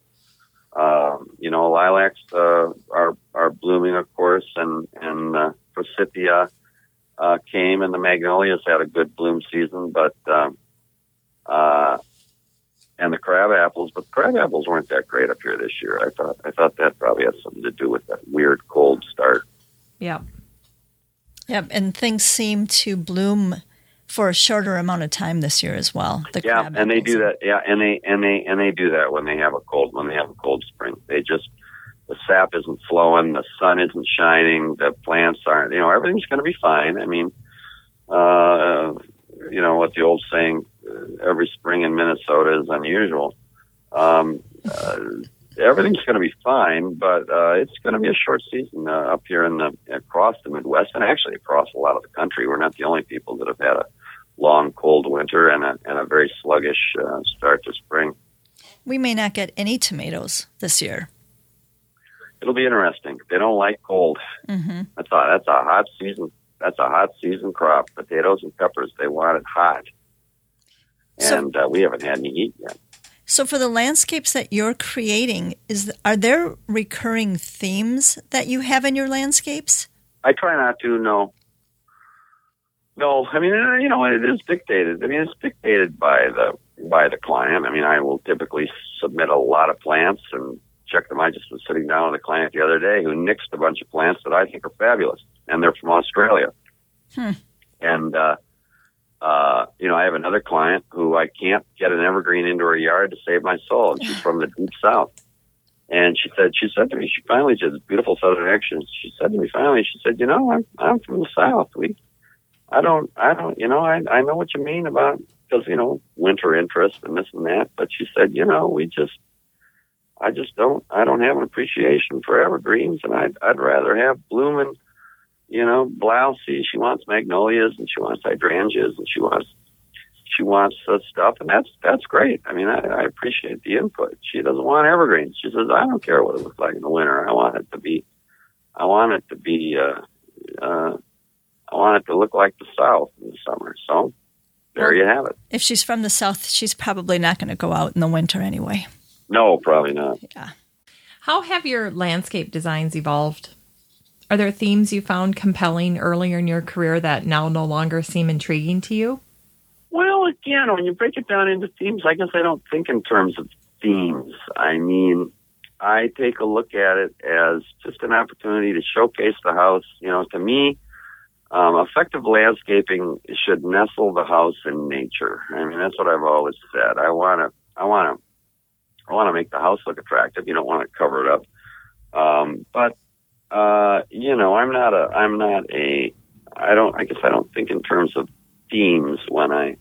Um, you know, lilacs uh, are are blooming, of course, and and uh, forsythia uh, came, and the magnolias had a good bloom season, but um, uh, and the crab apples, but the crab apples weren't that great up here this year. I thought I thought that probably had something to do with that weird cold start. Yeah. Yep, and things seem to bloom for a shorter amount of time this year as well. The yeah, crab and they do that. Yeah, and they and they and they do that when they have a cold when they have a cold spring. They just the sap isn't flowing, the sun isn't shining, the plants aren't. You know, everything's going to be fine. I mean, uh, you know what the old saying: uh, every spring in Minnesota is unusual. Um, uh, everything's going to be fine, but uh, it's going to be a short season uh, up here in the across the Midwest and actually across a lot of the country. We're not the only people that have had a long, cold winter and a and a very sluggish uh, start to spring. We may not get any tomatoes this year. It'll be interesting. They don't like cold. hmm That's a that's a hot season. That's a hot season crop. Potatoes and peppers. They want it hot, So- and uh, we haven't had any heat yet. So, for the landscapes that you're creating, is are there recurring themes that you have in your landscapes? I try not to. No. No, I mean, uh, you know, it is dictated. I mean, it's dictated by the by the client. I mean, I will typically submit a lot of plants and check them. I just was sitting down with a client the other day who nixed a bunch of plants that I think are fabulous, and they're from Australia. Hmm. And uh, uh, you know, I have another client who I can't get an evergreen into her yard to save my soul, and she's from the deep south. And she said, she said to me, she finally did this beautiful southern accent. She said to me finally, she said, you know, I'm, I'm from the South. We, I don't, I don't, you know, I, I know what you mean about, because, you know, winter interest and this and that. But she said, you know, we just, I just don't, I don't have an appreciation for evergreens and I'd, I'd rather have blooming, you know, blousey. She wants magnolias and she wants hydrangeas and she wants she wants uh, stuff, and that's that's great. I mean, I, I appreciate the input. She doesn't want evergreens. She says, I don't care what it looks like in the winter. I want it to be, I want it to be, uh, uh, I want it to look like the South in the summer. So there well, you have it. If she's from the South, she's probably not going to go out in the winter anyway. No, probably not. Yeah. How have your landscape designs evolved? Are there themes you found compelling earlier in your career that now no longer seem intriguing to you? Well, again, when you break it down into themes, I guess I don't think in terms of themes. I mean, I take a look at it as just an opportunity to showcase the house. You know, to me, um, effective landscaping should nestle the house in nature. I mean, that's what I've always said. I want to, I want to, I want to make the house look attractive. You don't want to cover it up. Um, but, uh, you know, I'm not a, I'm not a, I don't, I guess I don't think in terms of themes when I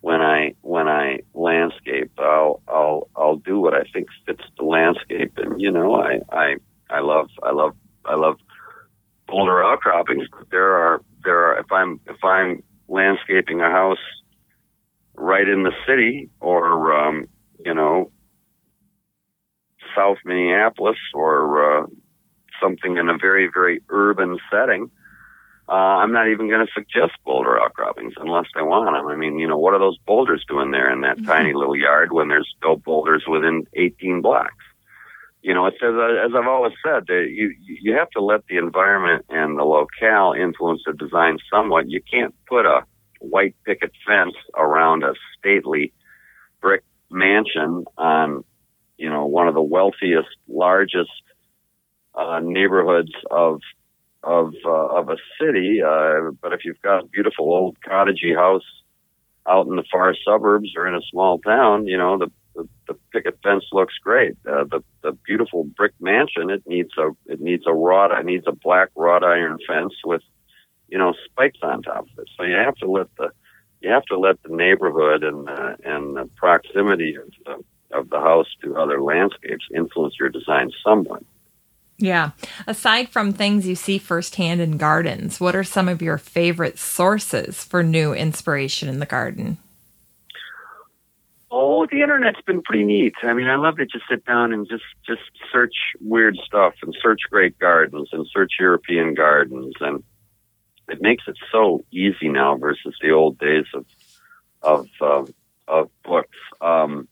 when I when I landscape. I'll I'll I'll do what I think fits the landscape, and you know I I I love I love I love boulder outcroppings. But there are there are if I'm if I'm landscaping a house right in the city or um, you know South Minneapolis or uh, something in a very very urban setting uh, I'm not even going to suggest boulder outcroppings unless they want them. I mean, you know, what are those boulders doing there in that mm-hmm. tiny little yard when there's no boulders within 18 blocks? You know, it's as, as I've always said, you you have to let the environment and the locale influence the design somewhat. You can't put a white picket fence around a stately brick mansion on, you know, one of the wealthiest, largest uh, neighborhoods of of uh, of a city. Uh, but if you've got a beautiful old cottagey house out in the far suburbs or in a small town, you know the the, the picket fence looks great. Uh, the the beautiful brick mansion it needs a it needs a wrought it needs a black wrought iron fence with you know spikes on top of it. So you have to let the you have to let the neighborhood and uh, and the proximity of the, of the house to other landscapes influence your design somewhat. Yeah. Aside from things you see firsthand in gardens, what are some of your favorite sources for new inspiration in the garden? Oh, the internet's been pretty neat. I mean, I love to just sit down and just just search weird stuff and search great gardens and search European gardens, and it makes it so easy now versus the old days of of um, of books. Um,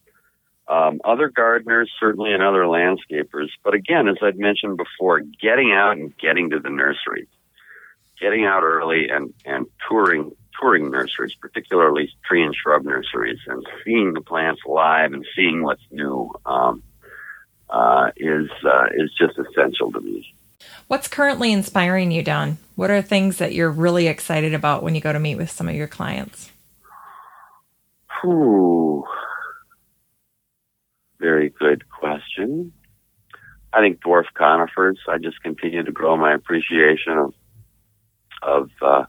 um, other gardeners, certainly, and other landscapers. But again, as I'd mentioned before, getting out and getting to the nursery, getting out early and, and touring touring nurseries, particularly tree and shrub nurseries, and seeing the plants live and seeing what's new um, uh, is uh, is just essential to me. What's currently inspiring you, Don? What are things that you're really excited about when you go to meet with some of your clients? Ooh, very good question. I think dwarf conifers. I just continue to grow my appreciation of of uh,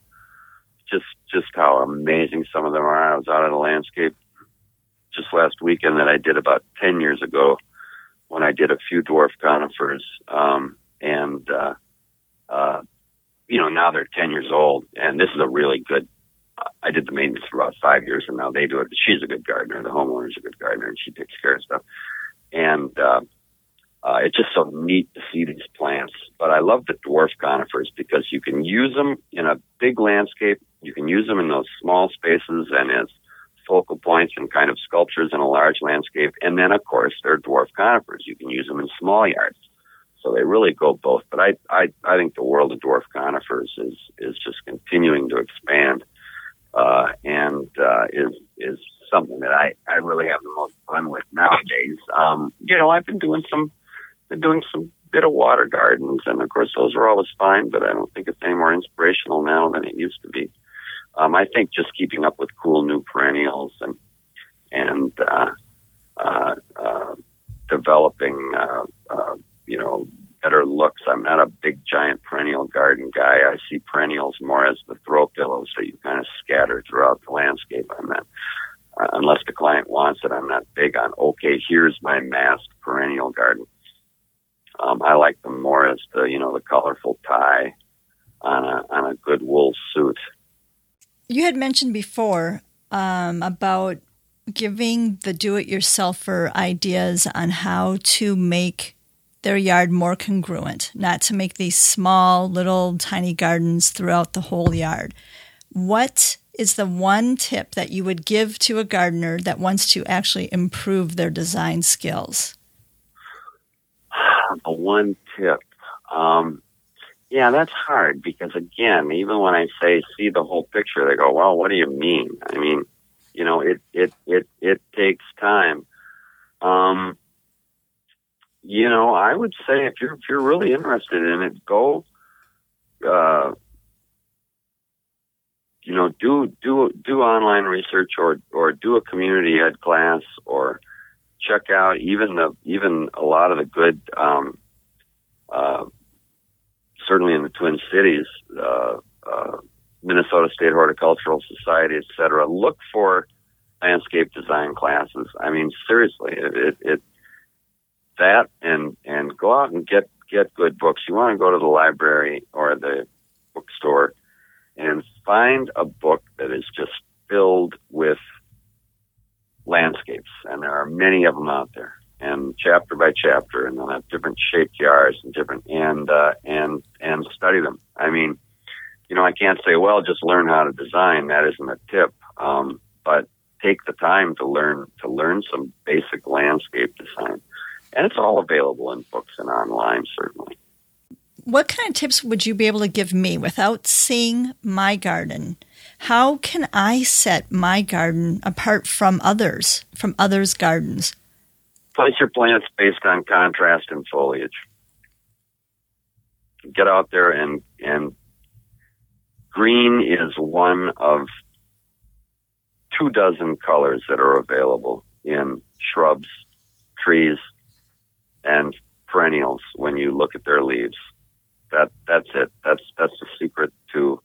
just just how amazing some of them are. I was out in a landscape just last weekend that I did about ten years ago when I did a few dwarf conifers, um, and uh, uh, you know now they're ten years old, and this is a really good I did the maintenance for about five years, and now they do it. She's a good gardener. The homeowner's a good gardener, and she takes care of stuff. And uh, uh, it's just so neat to see these plants. But I love the dwarf conifers because you can use them in a big landscape. You can use them in those small spaces and as focal points and kind of sculptures in a large landscape. And then, of course, they're dwarf conifers. You can use them in small yards. So they really go both. But I, I, I think the world of dwarf conifers is, is just continuing to expand uh, and uh, is is something that I, I really have the most fun with nowadays. Um, you know, I've been doing some been doing some bit of water gardens, and of course those are always fine, but I don't think it's any more inspirational now than it used to be. Um, I think just keeping up with cool new perennials and and uh, uh, uh, developing, uh, uh, you know, better looks. I'm not a big giant perennial garden guy. I see perennials more as the throw pillows that you kind of scatter throughout the landscape. I'm not, uh, unless the client wants it, I'm not big on, okay, here's my masked perennial garden. Um, I like them more as the, you know, the colorful tie on a, on a good wool suit. You had mentioned before um, about giving the do-it-yourselfer ideas on how to make their yard more congruent, not to make these small, little, tiny gardens throughout the whole yard. What is the one tip that you would give to a gardener that wants to actually improve their design skills? The one tip. Um, yeah, that's hard because again, even when I say see the whole picture, they go, "Well, what do you mean?" I mean, you know, it it it it takes time. Um, you know, I would say if you're if you're really interested in it, go. Uh, you know, do do do online research or or do a community ed class or check out even the even a lot of the good um, uh, certainly in the Twin Cities, uh, uh, Minnesota State Horticultural Society, et cetera, look for landscape design classes. I mean, seriously, it, it, it that and and go out and get get good books. You want to go to the library or the bookstore and find a book that is just filled with landscapes, and there are many of them out there and chapter by chapter, and they'll have different shaped yards and different and uh, and and study them. I mean, you know, I can't say, well, just learn how to design. That isn't a tip, um, but take the time to learn to learn some basic landscape design, and it's all available in books and online, certainly. What kind of tips would you be able to give me without seeing my garden? How can I set my garden apart from others, from others' gardens? Place your plants based on contrast and foliage. Get out there and, and green is one of two dozen colors that are available in shrubs, trees, and perennials when you look at their leaves. That that's it. That's that's the secret to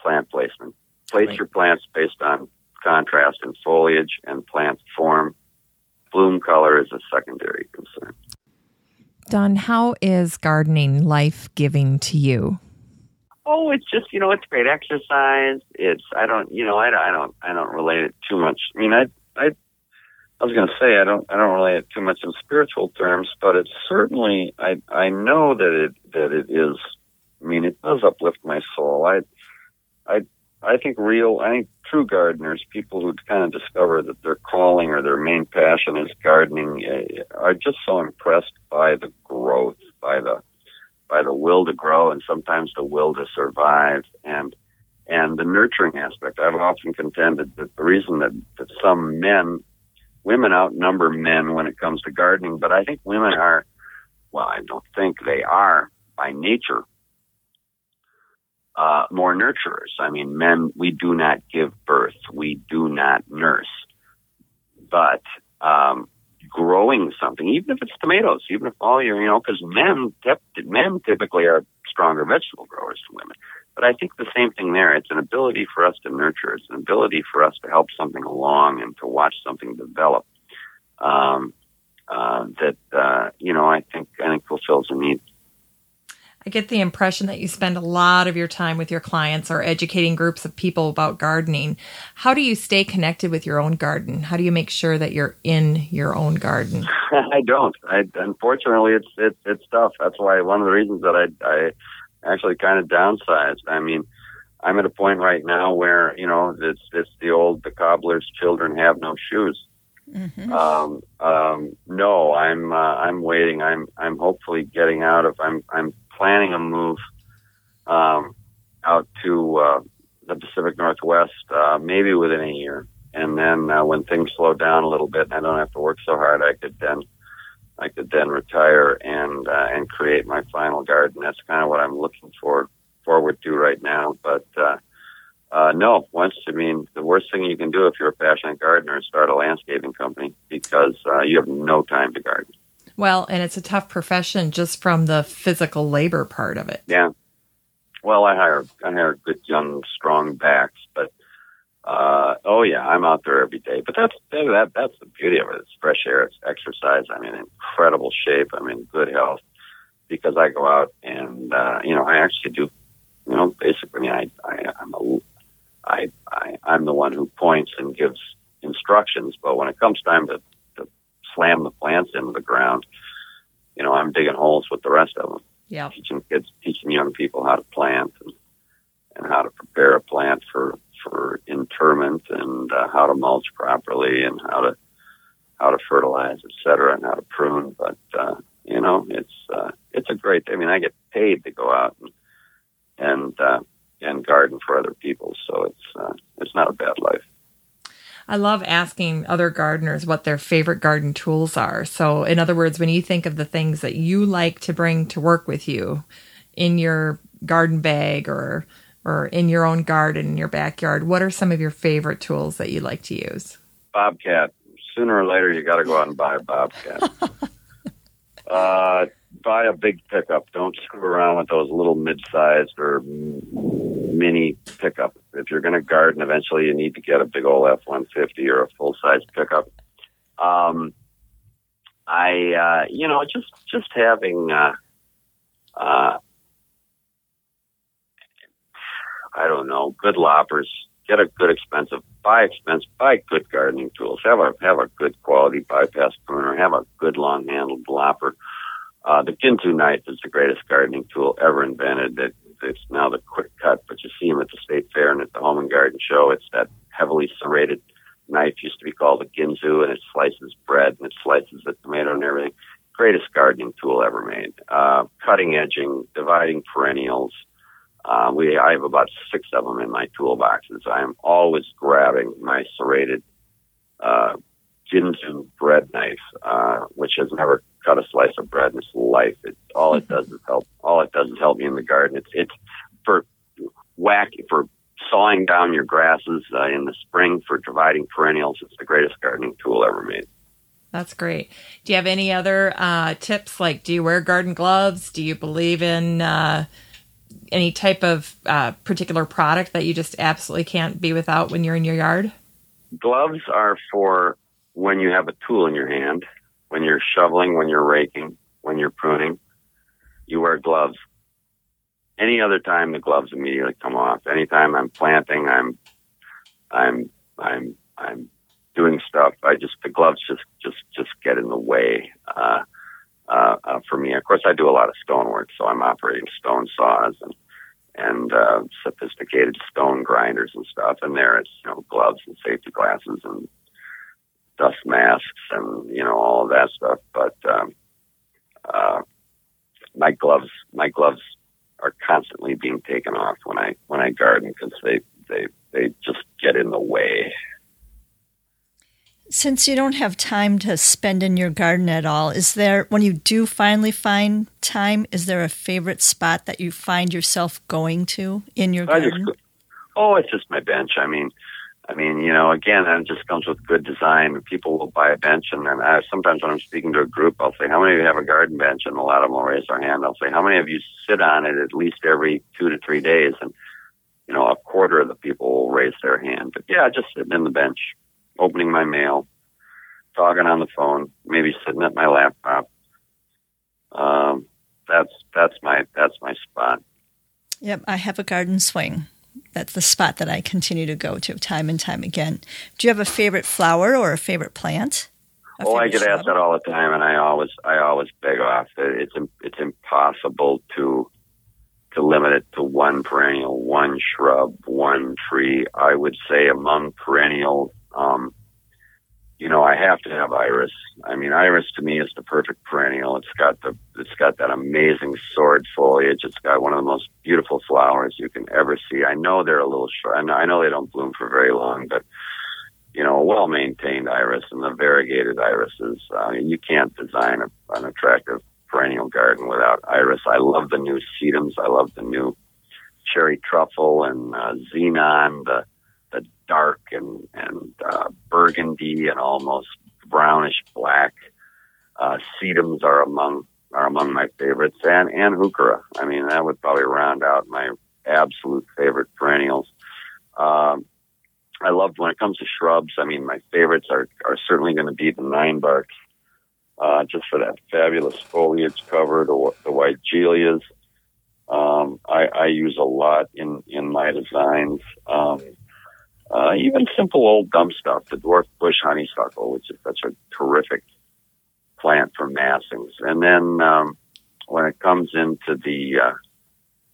plant placement. Place right. your plants based on contrast and foliage and plant form bloom color is a secondary concern. Don, how is gardening life giving to you? Oh, it's just you know, it's great exercise. It's I don't you know I, I don't I don't relate it too much. I mean I I I was going to say I don't I don't relate it too much in spiritual terms, but it's certainly I I know that it that it is. I mean, it does uplift my soul. I I I think real, I think true gardeners, people who kind of discover that their calling or their main passion is gardening, eh, are just so impressed by the growth, by the by the will to grow, and sometimes the will to survive, and and the nurturing aspect. I've often contended that the reason that that some men, women outnumber men when it comes to gardening, but I think women are, well, I don't think they are by nature uh, more nurturers. I mean, men, we do not give birth, we do not nurse. But um, growing something, even if it's tomatoes, even if all your, you know, because men, men typically are stronger vegetable growers than women. But I think the same thing there. It's an ability for us to nurture. It's an ability for us to help something along and to watch something develop. Um, uh, that uh, you know, I think I think fulfills a need. I get the impression that you spend a lot of your time with your clients or educating groups of people about gardening. How do you stay connected with your own garden? How do you make sure that you're in your own garden? I don't. I unfortunately it's it's it's tough. That's why one of the reasons that I I actually kind of downsized. I mean, I'm at a point right now where you know it's it's the old the cobbler's children have no shoes. Mm-hmm. Um, um, no, I'm uh, I'm waiting. I'm I'm hopefully getting out of. I'm I'm planning a move um, out to uh, the Pacific Northwest, uh, maybe within a year. And then uh, when things slow down a little bit and I don't have to work so hard, I could then I could then retire and uh, and create my final garden. That's kind of what I'm looking for forward to right now. But uh, uh, no, once I mean the worst thing you can do if you're a passionate gardener is start a landscaping company because uh, you have no time to garden. Well, and it's a tough profession just from the physical labor part of it. Yeah. Well, I hire I hire good young strong backs, but uh, oh yeah, I'm out there every day. But that's that that's the beauty of it. It's fresh air, it's exercise. I'm in incredible shape. I'm in good health because I go out and uh, you know I actually do. You know, basically, I, I, I I'm a I, I I'm the one who points and gives instructions. But when it comes time to, to slam the plants into the ground, you know, I'm digging holes with the rest of them. Yeah, teaching kids, teaching young people how to plant and and how to prepare a plant for for interment and uh, how to mulch properly and how to how to fertilize, et cetera, and how to prune. But uh, you know, it's uh, it's a great. I mean, I get paid to go out and and uh, and garden for other people, so it's uh, it's not a bad life. I love asking other gardeners what their favorite garden tools are. So, in other words, when you think of the things that you like to bring to work with you in your garden bag or or in your own garden in your backyard, what are some of your favorite tools that you like to use? Bobcat. Sooner or later, you got to go out and buy a Bobcat. uh, buy a big pickup. Don't screw around with those little mid-sized or mini pickup. If you're going to garden, eventually you need to get a big old F-150 or a full-size pickup. Um, I, uh, you know, just just having uh, uh, I don't know, good loppers. Get a good expensive, buy expensive, buy good gardening tools. Have a have a good quality bypass pruner. Have a good long handled lopper. Uh, the Ginsu knife is the greatest gardening tool ever invented. It, it's now the quick cut, but you see them at the state fair and at the home and garden show. It's that heavily serrated knife used to be called a Ginsu, and it slices bread and it slices the tomato and everything. Greatest gardening tool ever made. Uh, cutting edging, dividing perennials. Uh, we, I have about six of them in my toolboxes. I am always grabbing my serrated, uh, bread knife, uh, which has never cut a slice of bread in its life. It, all it does is help, all it does is help me in the garden. It's, it's for whack, for sawing down your grasses, uh, in the spring for dividing perennials. It's the greatest gardening tool ever made. That's great. Do you have any other uh, tips? Like, do you wear garden gloves? Do you believe in uh, any type of uh, particular product that you just absolutely can't be without when you're in your yard? Gloves are for when you have a tool in your hand, when you're shoveling, when you're raking, when you're pruning. You wear gloves. Any other time, the gloves immediately come off. Anytime I'm planting, I'm, I'm, I'm, I'm doing stuff. I just the gloves just just just get in the way. Uh, uh, uh, for me. Of course, I do a lot of stonework, so I'm operating stone saws and and uh, sophisticated stone grinders and stuff. And there, it's you know gloves and safety glasses and dust masks and you know all of that stuff. But um, uh, my gloves, my gloves are constantly being taken off when I when I garden because they they they just get in the way. Since you don't have time to spend in your garden at all, is there, when you do finally find time, is there a favorite spot that you find yourself going to in your garden? Just, oh, it's just my bench. I mean, I mean, you know, again, it just comes with good design. People will buy a bench, and then I, sometimes when I'm speaking to a group, I'll say, "How many of you have a garden bench?" And a lot of them will raise their hand. I'll say, "How many of you sit on it at least every two to three days?" And you know, a quarter of the people will raise their hand. But yeah, just sitting in the bench, opening my mail, talking on the phone, maybe sitting at my laptop. Um, that's that's my that's my spot. Yep, I have a garden swing. That's the spot that I continue to go to time and time again. Do you have a favorite flower or a favorite plant? A oh, I get shrub? asked that all the time, and I always I always beg off. It's it's impossible to to limit it to one perennial, one shrub, one tree. I would say among perennial, um, you know, I have to have iris. I mean, iris to me is the perfect perennial. It's got the, it's got that amazing sword foliage. It's got one of the most beautiful flowers you can ever see. I know they're a little short. I know they don't bloom for very long, but you know, a well-maintained iris and the variegated irises. Uh, you can't design a, an attractive perennial garden without iris. I love the new sedums. I love the new cherry truffle and uh, Xenox. The dark and and uh, burgundy and almost brownish black Uh, sedums are among are among my favorites, and and heuchera. I mean, that would probably round out my absolute favorite perennials. Um, I loved when it comes to shrubs. I mean, my favorites are are certainly going to be the nine barks, uh, just for that fabulous foliage cover, the the weigelas. Um, I, I use a lot in in my designs. Um, uh, even simple old dumb stuff, the dwarf bush honeysuckle, which is such a terrific plant for massings. And then um, when it comes into the uh,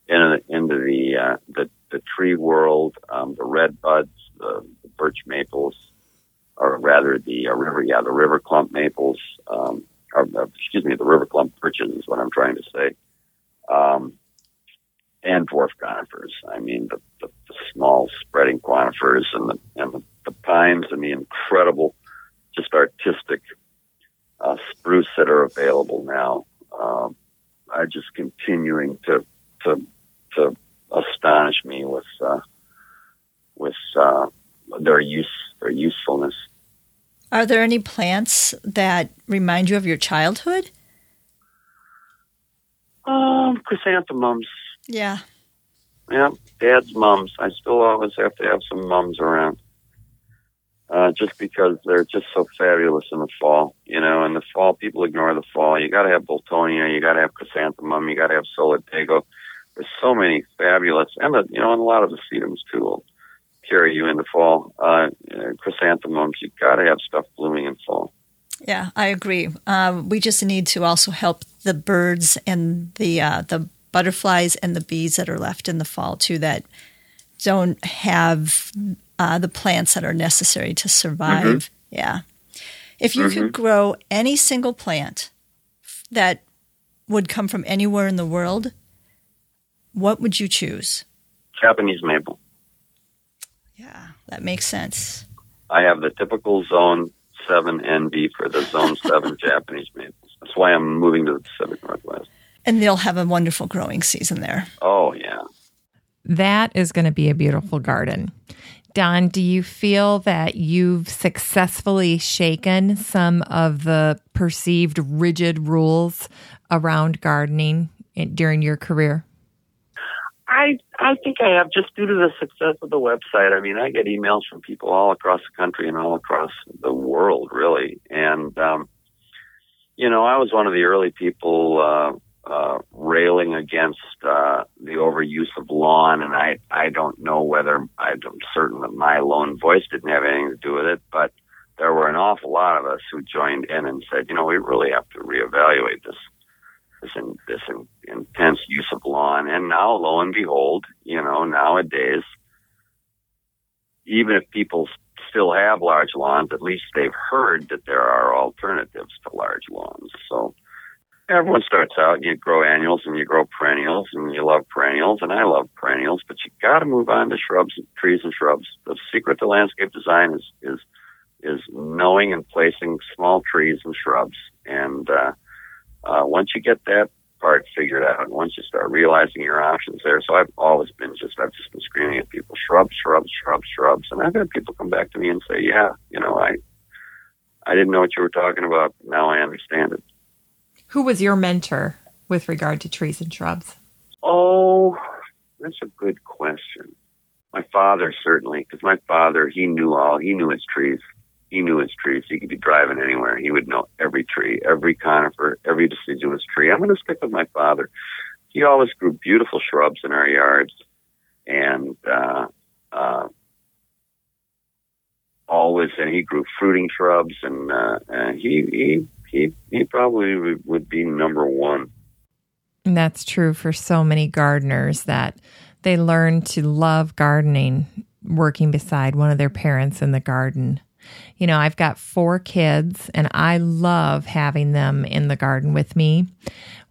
into, into the, uh, the the tree world, um, the red buds, the, the birch maples, or rather the uh, river, yeah, the river clump maples, um, or, uh, excuse me, the river clump birches is what I'm trying to say. Um, and dwarf conifers. I mean, the, the, the small spreading conifers and the and the, the pines and the incredible, just artistic uh, spruce that are available now um, are just continuing to to to astonish me with uh, with uh, their use their usefulness. Are there any plants that remind you of your childhood? Um, chrysanthemums. Yeah. Yeah, dad's mums. I still always have to have some mums around uh, just because they're just so fabulous in the fall. You know, in the fall, people ignore the fall. You got to have Boltonia, you got to have chrysanthemum, you got to have solidago. There's so many fabulous, and the, you know, and a lot of the sedums too will carry you into fall. Uh, chrysanthemums, you got to have stuff blooming in fall. Yeah, I agree. Uh, we just need to also help the birds and the uh, the butterflies and the bees that are left in the fall too that don't have uh, the plants that are necessary to survive. Mm-hmm. Yeah. If you mm-hmm. could grow any single plant that would come from anywhere in the world, what would you choose? Japanese maple. Yeah, that makes sense. I have the typical zone 7 NB for the zone 7 Japanese maples. That's why I'm moving to the Pacific Northwest. And they'll have a wonderful growing season there. Oh, yeah. That is going to be a beautiful garden. Don, do you feel that you've successfully shaken some of the perceived rigid rules around gardening during your career? I I think I have just due to the success of the website. I mean, I get emails from people all across the country and all across the world, really. And um, you know, I was one of the early people uh, uh, railing against uh, the overuse of lawn, and I I don't know whether I'm certain that my lone voice didn't have anything to do with it, but there were an awful lot of us who joined in and said, you know, we really have to reevaluate this this in, this in, intense use of lawn. And now, lo and behold, you know, nowadays, even if people still have large lawns, at least they've heard that there are alternatives to large lawns. So everyone starts out you grow annuals and you grow perennials and you love perennials and I love perennials, but you got to move on to shrubs, and trees and shrubs. The secret to landscape design is is is knowing and placing small trees and shrubs. And uh, uh, once you get that part figured out, and once you start realizing your options there, so I've always been just I've just been screaming at people shrubs, shrubs, shrubs, shrubs, and I've had people come back to me and say, yeah, you know, I I didn't know what you were talking about. Now I understand it. Who was your mentor with regard to trees and shrubs? Oh, that's a good question. My father certainly, because my father he knew all. He knew his trees. He knew his trees. He could be driving anywhere. He would know every tree, every conifer, every deciduous tree. I'm going to stick with my father. He always grew beautiful shrubs in our yards, and uh, uh, always, and he grew fruiting shrubs, and uh, uh, he he he he probably would be number one. And that's true for so many gardeners that they learn to love gardening working beside one of their parents in the garden. You know, I've got four kids and I love having them in the garden with me.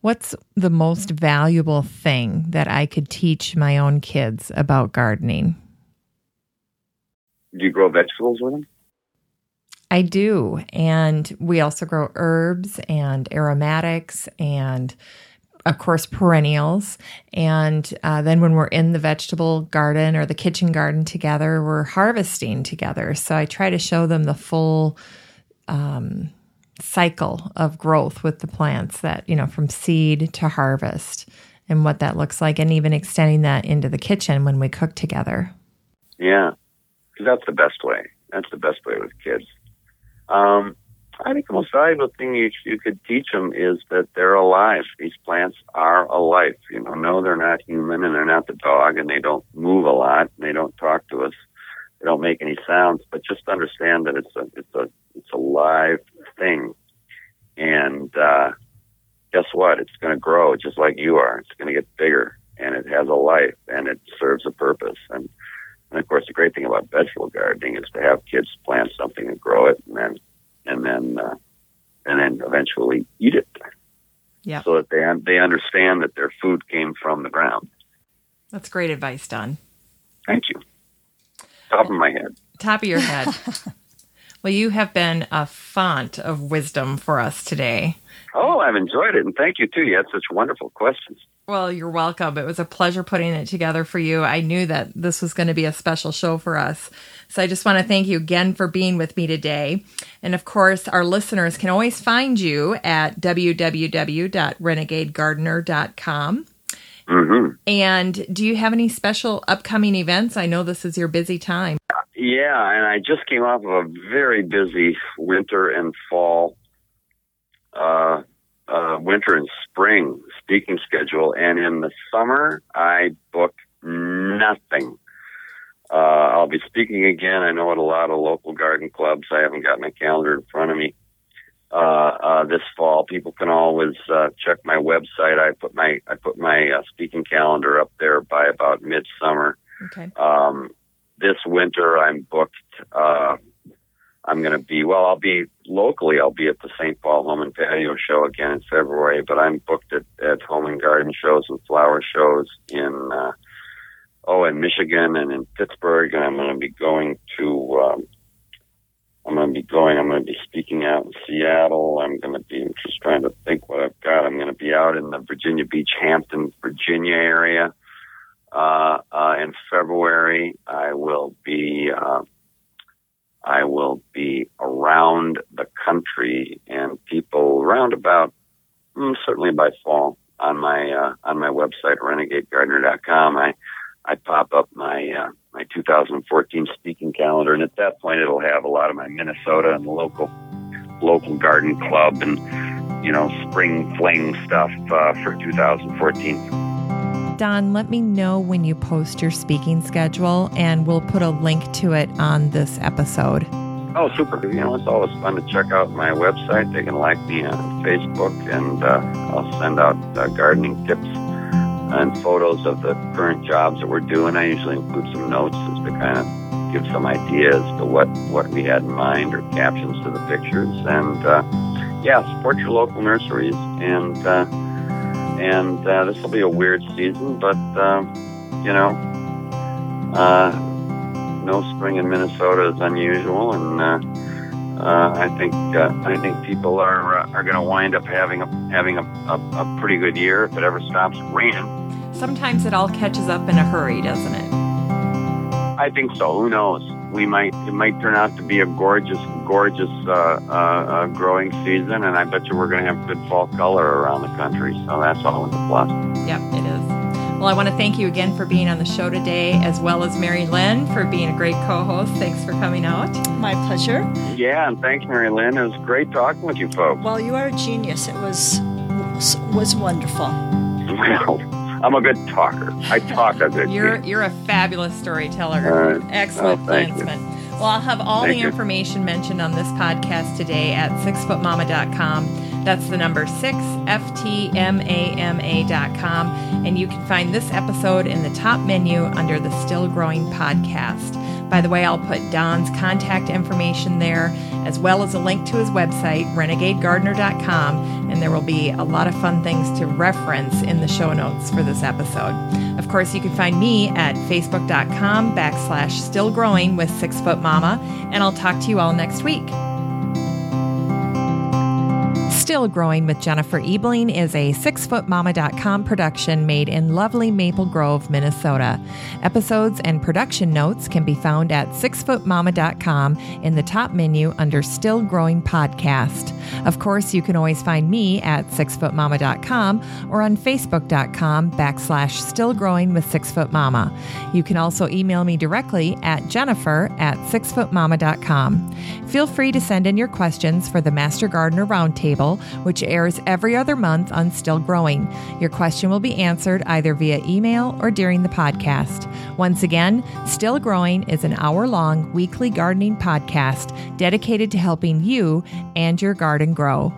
What's the most valuable thing that I could teach my own kids about gardening? Do you grow vegetables with them? I do. And we also grow herbs and aromatics and, of course, perennials. And uh, then when we're in the vegetable garden or the kitchen garden together, we're harvesting together. So I try to show them the full um, cycle of growth with the plants that, you know, from seed to harvest and what that looks like, and even extending that into the kitchen when we cook together. Yeah, that's the best way. That's the best way with kids. Um, I think the most valuable thing you, you could teach them is that they're alive. These plants are alive. You know, no, they're not human and they're not the dog and they don't move a lot and they don't talk to us. They don't make any sounds, but just understand that it's a, it's a, it's a live thing. And, uh, guess what? It's going to grow just like you are. It's going to get bigger and it has a life and it serves a purpose. And, and of course, the great thing about vegetable gardening is to have kids plant something and grow it and then and then uh, and then eventually eat it. Yeah. So that they they understand that their food came from the ground. That's great advice, Don. Thank you. Top of my head. Top of your head. well, you have been a font of wisdom for us today. Oh, I've enjoyed it, and thank you too. You had such wonderful questions. Well, you're welcome. It was a pleasure putting it together for you. I knew that this was going to be a special show for us. So I just want to thank you again for being with me today. And of course, our listeners can always find you at www.renegadegardener.com. Mm-hmm. And do you have any special upcoming events? I know this is your busy time. Yeah, and I just came off of a very busy winter and fall uh, uh, winter and spring speaking schedule, and in the summer I book nothing. Uh, I'll be speaking again. I know at a lot of local garden clubs. I haven't got my calendar in front of me. Uh, uh, this fall, people can always uh, check my website. I put my I put my uh, speaking calendar up there by about midsummer. Okay. Um, this winter, I'm booked. Uh, I'm going to be, well, I'll be locally, I'll be at the St. Paul Home and Patio Show again in February, but I'm booked at, at home and garden shows and flower shows in, uh, oh, in Michigan and in Pittsburgh, and I'm going to be going to, um, I'm going to be going, I'm going to be speaking out in Seattle. I'm going to be I'm just trying to think what I've got. I'm going to be out in the Virginia Beach, Hampton, Virginia area, uh, uh, in February. I will be, uh, I will be around the country and people around about mm, certainly by fall on my uh, on my website renegadegardener.com. I I pop up my uh, my 2014 speaking calendar, and at that point, it'll have a lot of my Minnesota and local local garden club and you know spring fling stuff uh, for 2014. Don, let me know when you post your speaking schedule, and we'll put a link to it on this episode. Oh, super. You know, it's always fun to check out my website. They can like me on Facebook, and uh, I'll send out uh, gardening tips and photos of the current jobs that we're doing. I usually include some notes as to kind of give some ideas to what, what we had in mind or captions to the pictures. And uh, yeah, support your local nurseries and uh, and uh, this will be a weird season, but uh, you know, uh, no spring in Minnesota is unusual, and uh, uh, I think uh, I think people are are going to wind up having a having a, a, a pretty good year if it ever stops raining. Sometimes it all catches up in a hurry, doesn't it? I think so. Who knows? We might it might turn out to be a gorgeous, gorgeous uh, uh, uh, growing season, and I bet you we're going to have good fall color around the country. So that's all in the plus. Yep, it is. Well, I want to thank you again for being on the show today, as well as Mary Lynn for being a great co-host. Thanks for coming out. My pleasure. Yeah, and thanks, Mary Lynn. It was great talking with you folks. Well, you are a genius. It was was wonderful. Well, I'm a good talker. I talk a good You're game. you're a fabulous storyteller. Excellent oh, you. Well, I'll have all Thank the you. information mentioned on this podcast today at sixfootmama.com. That's the number six, F-T-M-A-M-A dot com. And you can find this episode in the top menu under the Still Growing podcast. By the way, I'll put Don's contact information there, as well as a link to his website, renegadegardener.com, and there will be a lot of fun things to reference in the show notes for this episode. Of course, you can find me at facebook.com backslash still growing with Six Foot Mama, and I'll talk to you all next week. Still Growing with Jennifer Ebling is a sixfootmama.com production made in lovely Maple Grove, Minnesota. Episodes and production notes can be found at sixfootmama.com in the top menu under Still Growing Podcast. Of course, you can always find me at sixfootmama.com or on facebook.com backslash still growing with sixfootmama. You can also email me directly at jennifer at sixfootmama.com. Feel free to send in your questions for the Master Gardener Roundtable which airs every other month on Still Growing. Your question will be answered either via email or during the podcast. Once again, Still Growing is an hour long weekly gardening podcast dedicated to helping you and your garden grow.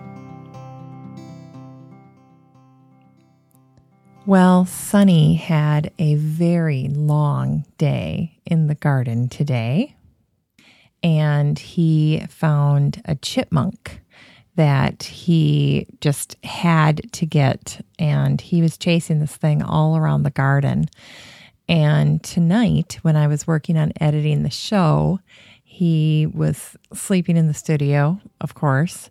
Well, Sunny had a very long day in the garden today, and he found a chipmunk that he just had to get. And he was chasing this thing all around the garden. And tonight, when I was working on editing the show, he was sleeping in the studio, of course.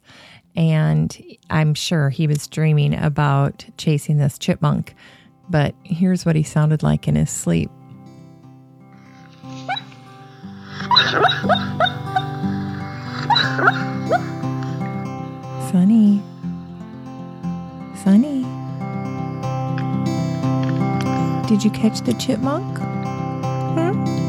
And I'm sure he was dreaming about chasing this chipmunk. But here's what he sounded like in his sleep. Sunny. Sunny. Did you catch the chipmunk? Hmm?